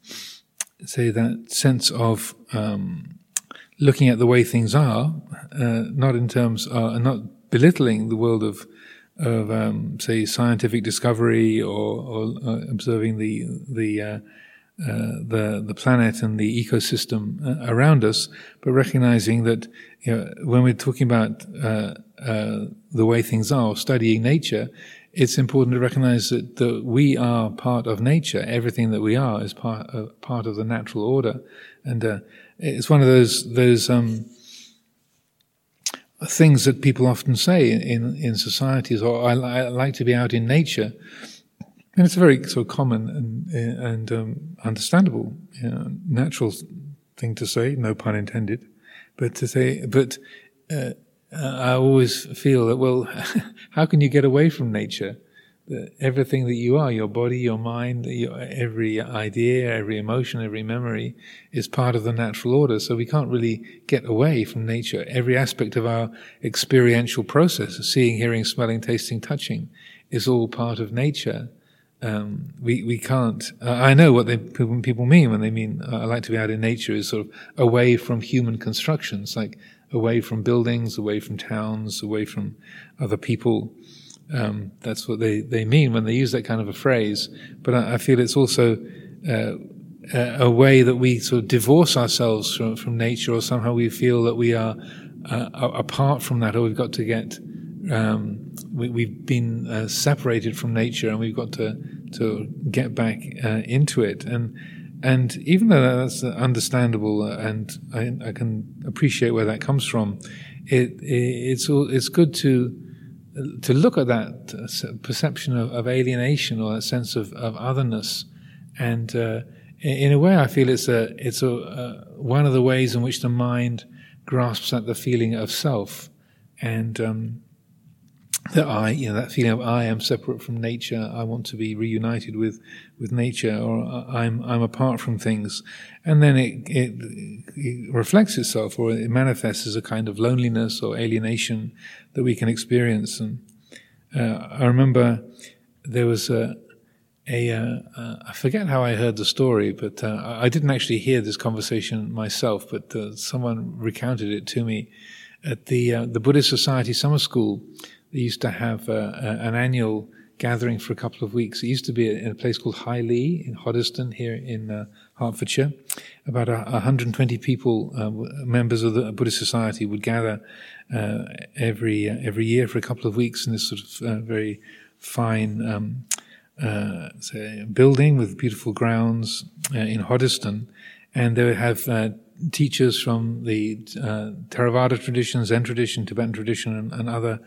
say, that sense of um, looking at the way things are, uh, not in terms, uh, not belittling the world of of um, say scientific discovery or, or uh, observing the the uh, uh, the the planet and the ecosystem uh, around us, but recognizing that you know, when we're talking about the way things are, studying nature, it's important to recognize that, that we are part of nature. Everything that we are is part part of the natural order, and uh, it's one of those those. Um, things that people often say in, in, societies, or I, I like to be out in nature, And it's a very sort of common and, and um, understandable, you know, natural thing to say, no pun intended, but to say, but uh, I always feel that, well, how can you get away from nature? Everything that you are, your body, your mind, your, every idea, every emotion, every memory is part of the natural order. So we can't really get away from nature. Every aspect of our experiential process, seeing, hearing, smelling, tasting, touching, is all part of nature. Um, we we can't. Uh, I know what they, people mean when they mean uh, I like to be out in nature is sort of away from human constructions, like away from buildings, away from towns, away from other people. Um, that's what they, they mean when they use that kind of a phrase. But I, I feel it's also uh, a way that we sort of divorce ourselves from, from nature, or somehow we feel that we are uh, apart from that, or we've got to get um, we, have been uh, separated from nature, and we've got to to get back uh, into it. And and even though that's understandable, uh, and I, I, can appreciate where that comes from, it, it it's it's good to to look at that uh, perception of, of, alienation or that sense of, of otherness, and uh, in a way, I feel it's a it's a uh, one of the ways in which the mind grasps at the feeling of self, and um, that I, you know, that feeling of I am separate from nature. I want to be reunited with, with nature, or I'm I'm apart from things, and then it, it, it reflects itself, or it manifests as a kind of loneliness or alienation that we can experience. And uh, I remember there was a, a uh, uh, I forget how I heard the story, but uh, I didn't actually hear this conversation myself, but uh, someone recounted it to me at the uh, the Buddhist Society Summer School they used to have uh, an annual gathering for a couple of weeks. It used to be in a place called High Leigh in Hoddesdon here in uh, Hertfordshire. About 120 people, uh, members of the Buddhist Society, would gather uh, every uh, every year for a couple of weeks in this sort of uh, very fine um, building with beautiful grounds in Hoddesdon, and they would have teachers from the uh, Theravada tradition, Zen tradition, Tibetan tradition, and, and, other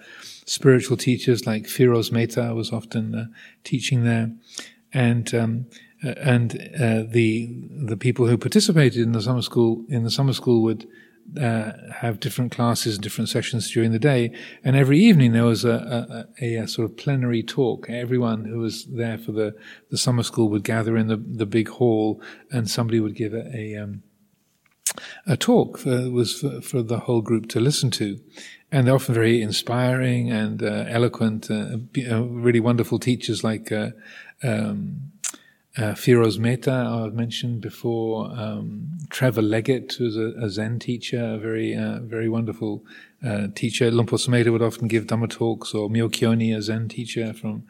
spiritual teachers like Phiroz Mehta was often uh, teaching there, and um, uh, and uh, the the people who participated in the summer school in the summer school would. Uh, have different classes, and different sessions during the day, and every evening there was a, a, a, sort of plenary talk. Everyone who was there for the, the summer school would gather in the, the big hall, and somebody would give a, a um, a talk for, was for, for, the whole group to listen to. And they're often very inspiring and uh, eloquent, uh, uh really wonderful teachers like uh, um, uh, Phiroz Mehta, I've mentioned before, um, Trevor Leggett, who's a, a, Zen teacher, a very, uh, very wonderful teacher. Luang Por would often give Dhamma talks, or Myokyo-ni, a Zen teacher from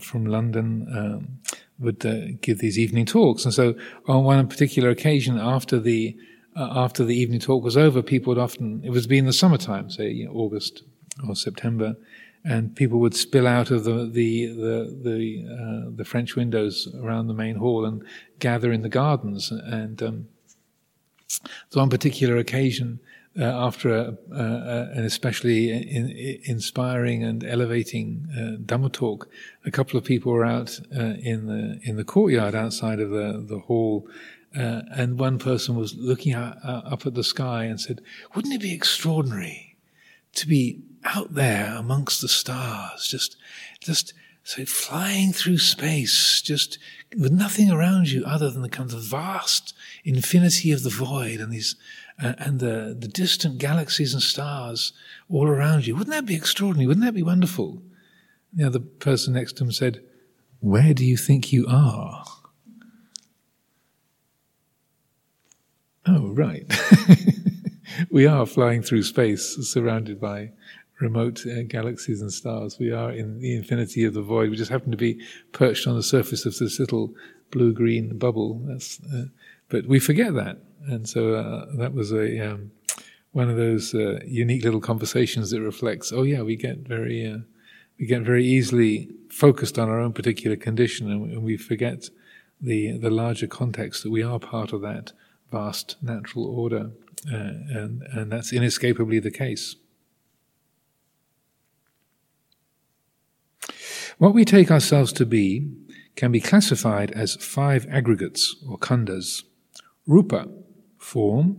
from London. Um, would uh, give these evening talks. And so, on one particular occasion, after the uh, after the evening talk was over, people would often it was being the summertime, say you know, August or September, and people would spill out of the the the the, uh, the, French windows around the main hall and gather in the gardens. And um, so, on particular occasion, uh, after a, uh, an especially in, in inspiring and elevating uh, Dhamma talk, a couple of people were out uh, in the in the courtyard outside of the the hall, uh, and one person was looking out, up at the sky and said, "Wouldn't it be extraordinary to be out there amongst the stars, just just." So flying through space, just with nothing around you other than the kind of vast infinity of the void and these uh, and the, the distant galaxies and stars all around you. Wouldn't that be extraordinary? Wouldn't that be wonderful? The other person next to him said, Where do you think you are? Oh, right. we are flying through space, surrounded by remote uh, galaxies and stars. We are in the infinity of the void. We just happen to be perched on the surface of this little blue-green bubble. That's, uh, but we forget that and so uh, that was a um, one of those uh, unique little conversations that reflects. Oh yeah, we get very uh, we get very easily focused on our own particular condition, and we forget the the larger context that we are part of that vast natural order, uh, and and that's inescapably the case. What we take ourselves to be can be classified as five aggregates or khandas. Rupa, form,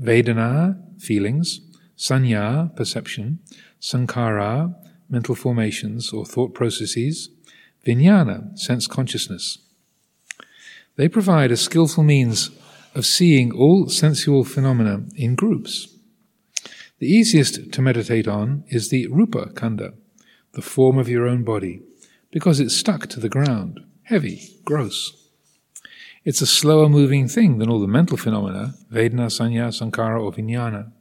Vedana, feelings, Sanya, perception, Sankhara, mental formations or thought processes, Vijnana, sense consciousness. They provide a skillful means of seeing all sensual phenomena in groups. The easiest to meditate on is the Rupa khandha, the form of your own body, because it's stuck to the ground, heavy, gross. It's a slower moving thing than all the mental phenomena, Vedana, Sanya, Sankhara, or Vijnana.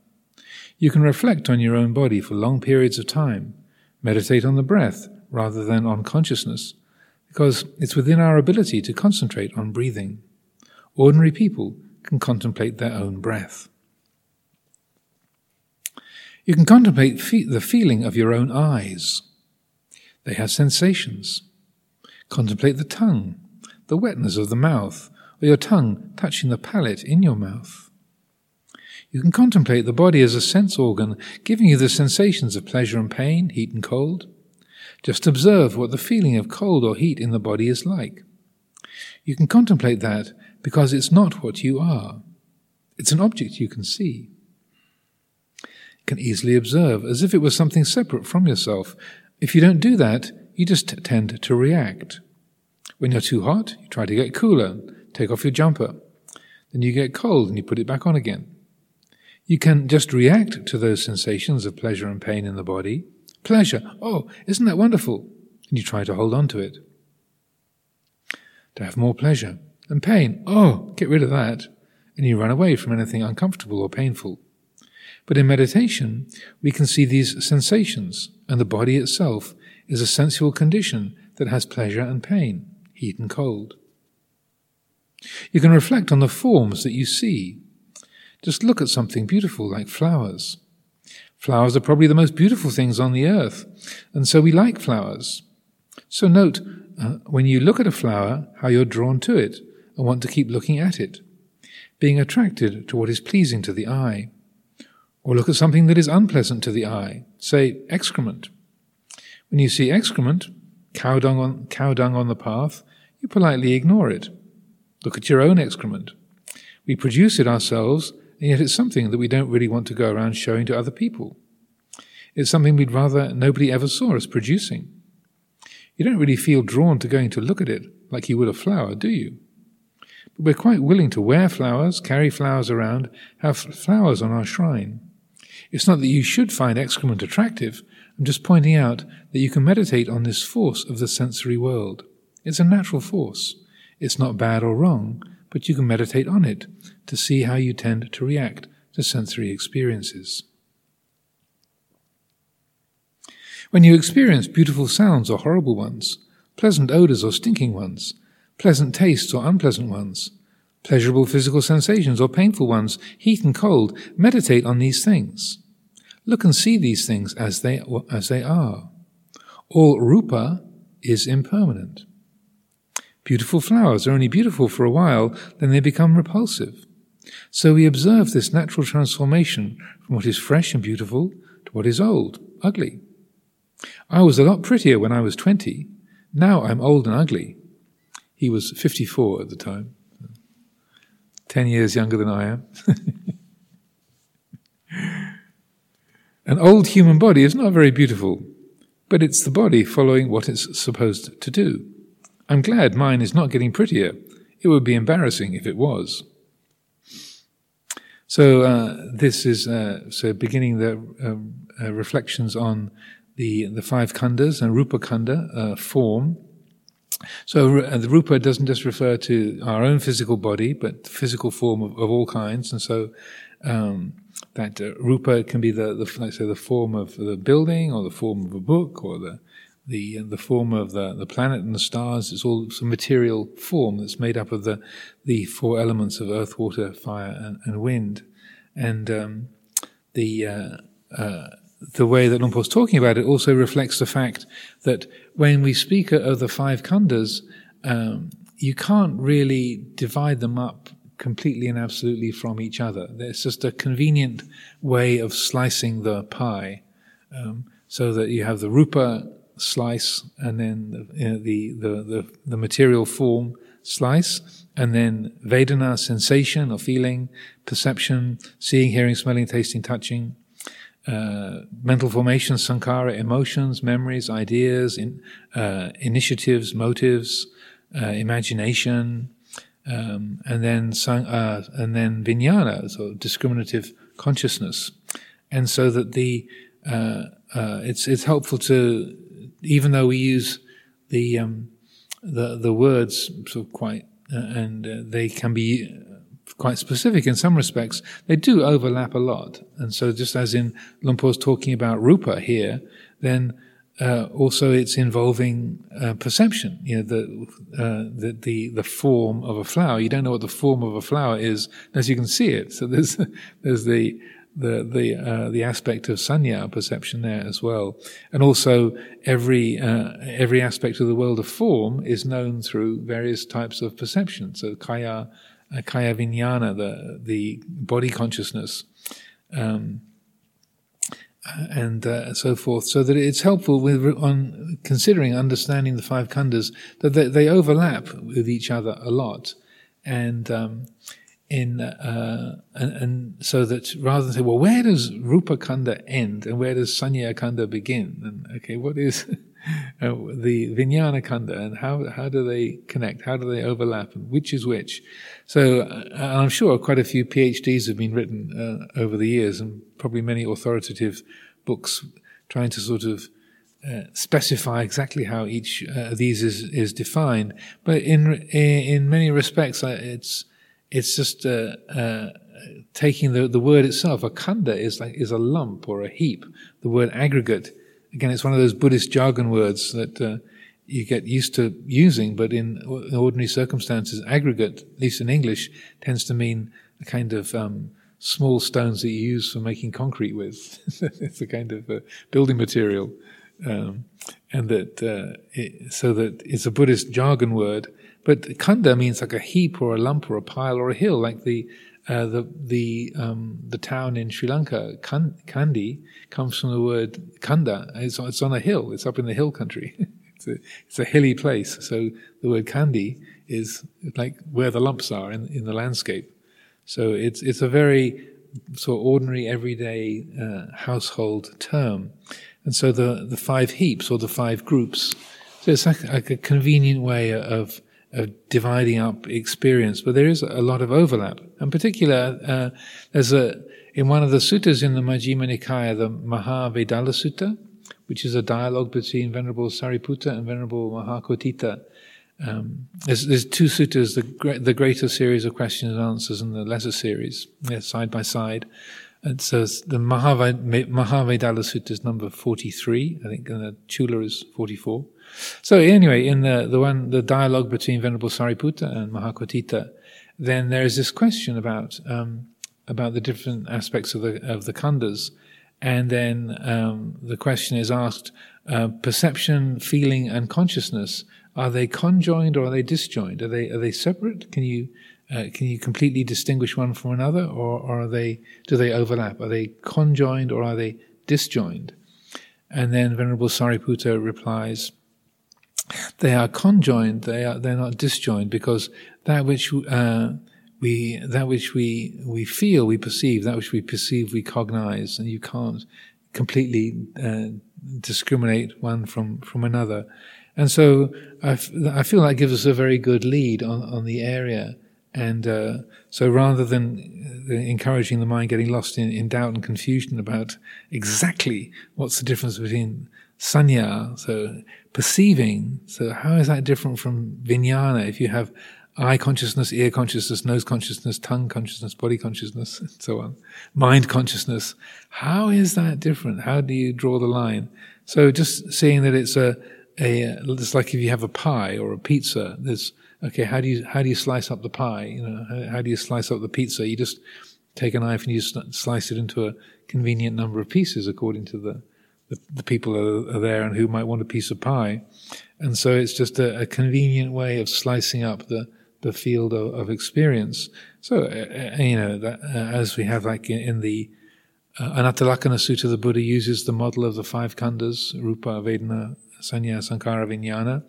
You can reflect on your own body for long periods of time, meditate on the breath rather than on consciousness, because it's within our ability to concentrate on breathing. Ordinary people can contemplate their own breath. You can contemplate fe- the feeling of your own eyes. They have sensations. Contemplate the tongue, the wetness of the mouth, or your tongue touching the palate in your mouth. You can contemplate the body as a sense organ, giving you the sensations of pleasure and pain, heat and cold. Just observe what the feeling of cold or heat in the body is like. You can contemplate that because it's not what you are. It's an object you can see. You can easily observe as if it was something separate from yourself. If you don't do that, you just tend to react. When you're too hot, you try to get cooler, take off your jumper. Then you get cold and you put it back on again. You can just react to those sensations of pleasure and pain in the body. Pleasure, oh, isn't that wonderful? And you try to hold on to it. To have more pleasure. And pain, oh, get rid of that. And you run away from anything uncomfortable or painful. But in meditation, we can see these sensations, and the body itself is a sensual condition that has pleasure and pain, heat and cold. You can reflect on the forms that you see. Just look at something beautiful like flowers. Flowers are probably the most beautiful things on the earth, and so we like flowers. So note, uh, when you look at a flower, how you're drawn to it and want to keep looking at it, being attracted to what is pleasing to the eye. Or look at something that is unpleasant to the eye, say excrement. When you see excrement, cow dung on, cow dung on the path, you politely ignore it. Look at your own excrement. We produce it ourselves, and yet it's something that we don't really want to go around showing to other people. It's something we'd rather nobody ever saw us producing. You don't really feel drawn to going to look at it like you would a flower, do you? But we're quite willing to wear flowers, carry flowers around, have flowers on our shrine. It's not that you should find excrement attractive. I'm just pointing out that you can meditate on this force of the sensory world. It's a natural force. It's not bad or wrong, but you can meditate on it to see how you tend to react to sensory experiences. When you experience beautiful sounds or horrible ones, pleasant odors or stinking ones, pleasant tastes or unpleasant ones, pleasurable physical sensations or painful ones, heat and cold, meditate on these things. Look and see these things as they, as they are. All rupa is impermanent. Beautiful flowers are only beautiful for a while, then they become repulsive. So we observe this natural transformation from what is fresh and beautiful to what is old, ugly. I was a lot prettier when I was 20. Now I'm old and ugly. He was 54 at the time, 10 years younger than I am. An old human body is not very beautiful, but it's the body following what it's supposed to do. I'm glad mine is not getting prettier. It would be embarrassing if it was. So uh, this is uh, so beginning the uh, uh reflections on the the five khandas and rupa khanda uh, form. So uh, the rupa doesn't just refer to our own physical body, but physical form of, of all kinds, and so. Um, that rupa can be the, the let's say the form of the building or the form of a book or the the the form of the, the planet and the stars It's all some material form that's made up of the the four elements of earth, water, fire, and, and wind, and um, the uh, uh, the way that is talking about it also reflects the fact that when we speak of the five khandas, um, you can't really divide them up completely and absolutely from each other. It's just a convenient way of slicing the pie, um, so that you have the rupa slice, and then know, the, the, the, the material form slice, and then Vedana, sensation or feeling, perception, seeing, hearing, smelling, tasting, touching, uh, mental formations, sankhara, emotions, memories, ideas, in, uh, initiatives, motives, uh, imagination, um, and then uh, and then vijnana, so discriminative consciousness, and so that the uh, uh, it's it's helpful to even though we use the um, the the words sort of quite and they can be quite specific in some respects, they do overlap a lot. And so, just as in Luang Por's talking about rupa here, then uh, also it's involving uh, perception. You know, the, uh, the, the the form of a flower. You don't know what the form of a flower is unless you can see it. So there's there's the the the uh, the aspect of sanya perception there as well, and also every uh, every aspect of the world of form is known through various types of perception. So kaya kaya vijnana, the the body consciousness, um, and uh, so forth. So that it's helpful with on considering understanding the five khandhas that they, they overlap with each other a lot, and um, in uh, and, and, so that rather than say, well, where does rupa Khandha end and where does sanya Khandha begin? And okay, what is uh, the vijnana Khandha and how how do they connect? How do they overlap? And which is which? So uh, I'm sure quite a few PhDs have been written uh, over the years, and probably many authoritative books trying to sort of uh, specify exactly how each uh, of these is is defined. But in in many respects, uh, it's it's just taking the the word itself. A khandha is like is a lump or a heap. The word aggregate again, it's one of those Buddhist jargon words that uh, you get used to using, but in, in, ordinary circumstances, aggregate, at least in English, tends to mean a kind of um, small stones that you use for making concrete with. it's a kind of uh, building material, um, and that uh, it, so that it's a Buddhist jargon word. But khandha means like a heap or a lump or a pile or a hill, like the uh, the the um, the town in Sri Lanka, Kandy, comes from the word Kanda. It's, it's on a hill. It's up in the hill country. it's, a, it's a hilly place. So the word Kandy is like where the lumps are in, in the landscape. So it's it's a very sort of ordinary, everyday uh, household term. And so the the five heaps or the five groups. So it's like, like a convenient way of of dividing up experience, but there is a lot of overlap. In particular, uh, there's a in one of the suttas in the Majjhima Nikaya, the Mahavedalla Sutta, which is a dialogue between Venerable Sariputta and Venerable Mahakotthita. Um, there's, there's, two suttas, the, the greater series of questions and answers and the lesser series, side by side. And so the Mahavedalla Sutta is number 43, I think, and the Chula is 44. So anyway, in the, the one, the dialogue between Venerable Sariputta and Mahakotthita, then there is this question about, um, about the different aspects of the, of the khandhas. And then um, the question is asked, uh, perception, feeling, and consciousness, are they conjoined or are they disjoined? Are they, are they separate? Can you, uh, can you completely distinguish one from another, or, or, are they do they overlap? Are they conjoined or are they disjoined? And then Venerable Sariputta replies, they are conjoined, they are they're not disjoined because that which uh, we that which we we feel, we perceive, that which we perceive, we cognize, and you can't completely uh, discriminate one from from another. And so I, f- I feel that gives us a very good lead on, on the area. And uh, so rather than uh, encouraging the mind getting lost in, in doubt and confusion about exactly what's the difference between sanya, so perceiving. So how is that different from vijnana? If you have eye consciousness, ear consciousness, nose consciousness, tongue consciousness, body consciousness, and so on, mind consciousness, how is that different? How do you draw the line? So just seeing that it's a, a, it's like if you have a pie or a pizza, there's, okay, how do you, how do you slice up the pie? You know, how, how do you slice up the pizza? You just take a knife and you slice it into a convenient number of pieces according to the, the, the people are, are, there and who might want a piece of pie. And so it's just a, a convenient way of slicing up the, the field of, of experience. So, uh, uh you know, that, uh, as we have like in, in the uh, Anattalakkhana Sutta, the Buddha uses the model of the five khandhas, Rupa, Vedana, Sanya Sankhara Vijnana.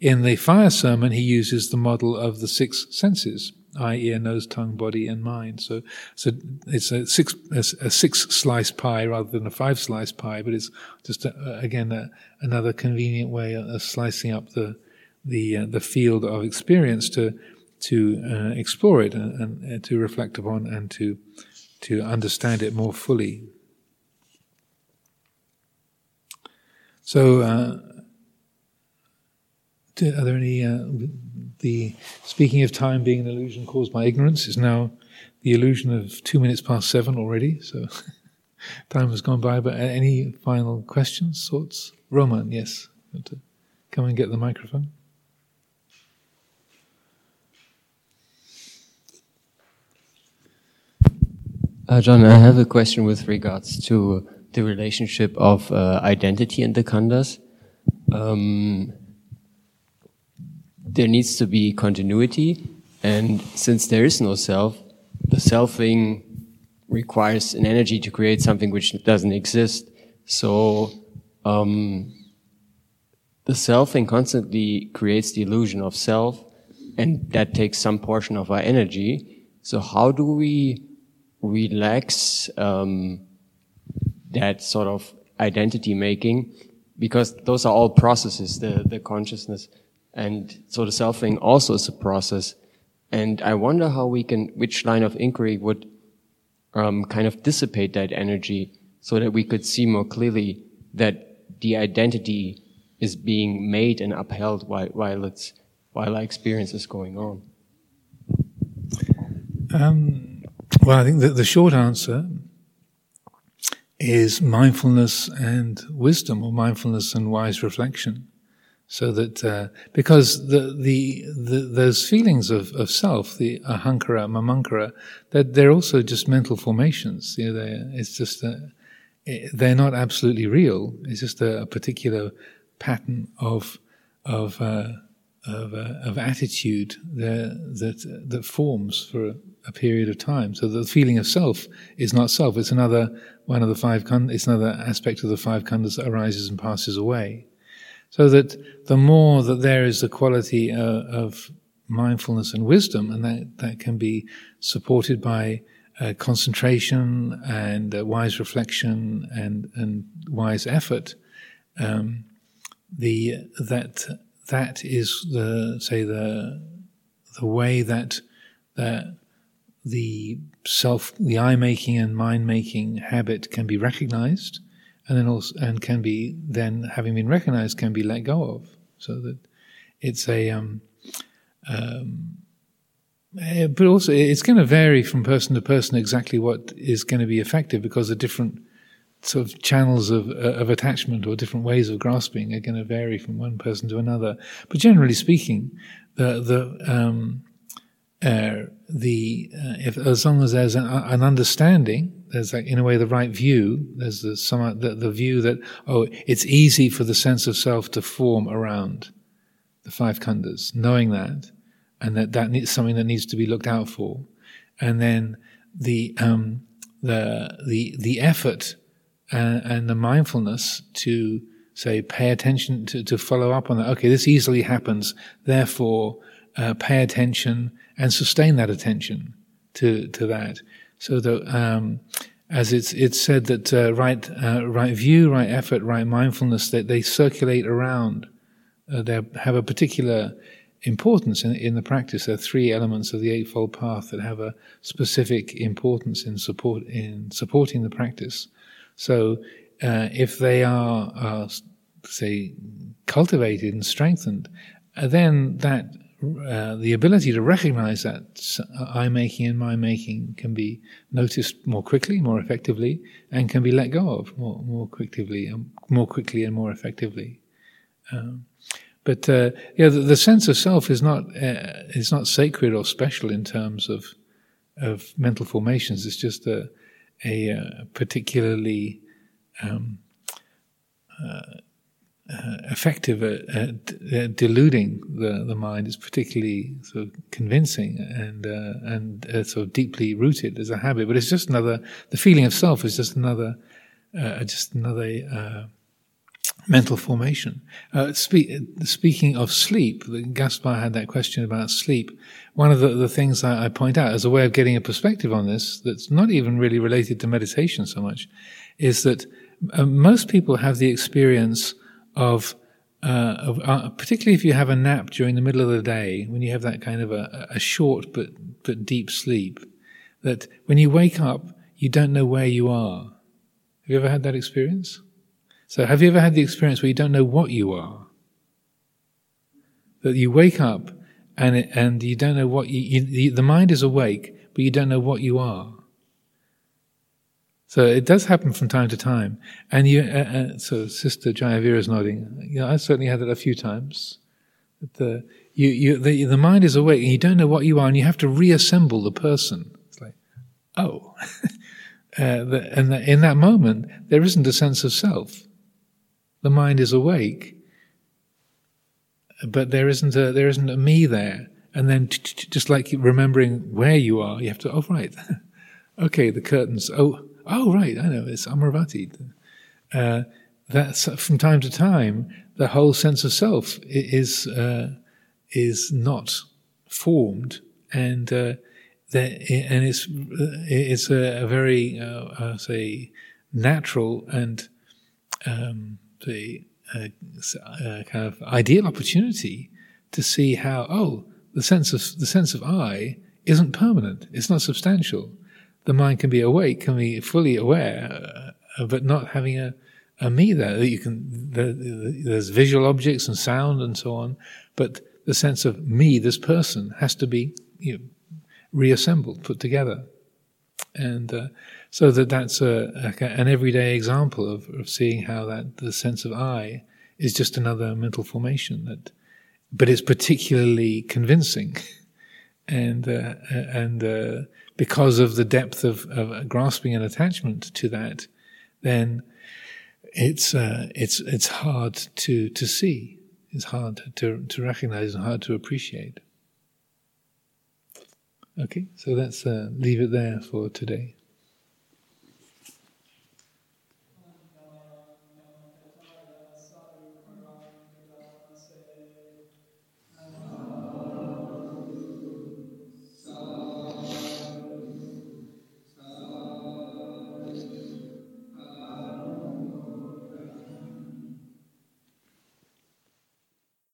In the fire sermon, he uses the model of the six senses eye, ear, nose, tongue, body, and mind. So, so it's a six a, a six slice pie rather than a five slice pie, but it's just a, again a, another convenient way of slicing up the the uh, the field of experience to to uh, explore it and, and, to reflect upon and to to understand it more fully. So, uh, are there any? Uh, the speaking of time being an illusion caused by ignorance is now the illusion of two minutes past seven already. So, time has gone by. But uh, any final questions, thoughts? Roman, yes, come and get the microphone. Uh, John, I have a question with regards to the relationship of uh, identity and the khandhas. Um, there needs to be continuity, and since there is no self, the selfing requires an energy to create something which doesn't exist. So um, the selfing constantly creates the illusion of self, and that takes some portion of our energy. So how do we relax um, that sort of identity making because those are all processes the the consciousness and so the selfing also is a process and i wonder how we can which line of inquiry would um, kind of dissipate that energy so that we could see more clearly that the identity is being made and upheld while, while it's while our experience is going on um well, I think that the short answer is mindfulness and wisdom, or mindfulness and wise reflection. So that uh, because the, the, the those feelings of, of self, the ahankara, mamankara, that they're also just mental formations. You know, it's just a, they're not absolutely real. It's just a, a particular pattern of of uh, of, uh, of attitude that that forms for a period of time. So the feeling of self is not self. It's another one of the five. It's another aspect of the five khandhas that arises and passes away. So that the more that there is the quality uh, of mindfulness and wisdom, and that that can be supported by uh, concentration and uh, wise reflection and and wise effort. Um, the that that is the say the the way that that the self, the I making and mind making habit can be recognized, and then also and can be then having been recognized can be let go of, so that it's a. Um, um, eh, but also, it's going to vary from person to person exactly what is going to be effective because the different sort of channels of, uh, of attachment or different ways of grasping are going to vary from one person to another. But generally speaking, the the um, uh, the uh, if as long as there's an, an, understanding, there's like in a way the right view. There's the some the, the view that oh, it's easy for the sense of self to form around the five khandhas, knowing that, and that that needs something that needs to be looked out for, and then the um, the the the effort and, uh, and the mindfulness to say pay attention to to follow up on that. Okay, this easily happens, therefore uh, pay attention and sustain that attention to to that, so that um, as it's it's said that uh, right uh, right view, right effort, right mindfulness that they circulate around. Uh, they have a particular importance in, in the practice. There are three elements of the Eightfold Path that have a specific importance in support in supporting the practice. So, uh, if they are, are, say, cultivated and strengthened, uh, then that uh, the ability to recognize that I making and my making can be noticed more quickly, more effectively, and can be let go of more, more quickly, um, more quickly and more effectively. Um, but uh, yeah, the, the, sense of self is not uh, is not sacred or special in terms of of mental formations. It's just a a, a uh, particularly um, uh, uh, effective at, at, deluding the, the mind is particularly sort of convincing and uh, and uh, sort of deeply rooted as a habit. But it's just another. The feeling of self is just another, uh, just another mental formation. Uh, speak, speaking of sleep, Gaspar had that question about sleep. One of the, the things I, I, point out as a way of getting a perspective on this that's not even really related to meditation so much is that uh, most people have the experience of, uh, of uh, particularly if you have a nap during the middle of the day, when you have that kind of a, a short but, but deep sleep, that when you wake up, you don't know where you are. Have you ever had that experience? So, have you ever had the experience where you don't know what you are? That you wake up and it, and you don't know what you, you, the mind is awake, but you don't know what you are. So it does happen from time to time, and you. Uh, uh, so Sister Jayavira is nodding. You know, I certainly had it a few times. The you, you the, the mind is awake, and you don't know what you are, and you have to reassemble the person. It's like, oh, uh, the, and the, in that moment there isn't a sense of self the mind is awake, but there isn't a there isn't a me there. And then just like remembering where you are, you have to. Oh right, okay, the curtains. Oh oh right, I know it's Amaravati. Uh, that's from time to time the whole sense of self is uh, is not formed, and uh, that and it's it's a, a very uh, say natural and um, the uh, uh, kind of ideal opportunity to see how oh the sense of the sense of I isn't permanent. It's not substantial. The mind can be awake, can be fully aware, uh, but not having a, a me there. You can the, the, there's visual objects and sound and so on, but the sense of me, this person, has to be you know, reassembled, put together, and uh, so that that's a, a, an everyday example of, of seeing how that the sense of I is just another mental formation that, but it's particularly convincing, and uh, and uh, because of the depth of, of, grasping and attachment to that, then it's uh, it's it's hard to to see. It's hard to to recognize and hard to appreciate. Okay, so let's uh, leave it there for today.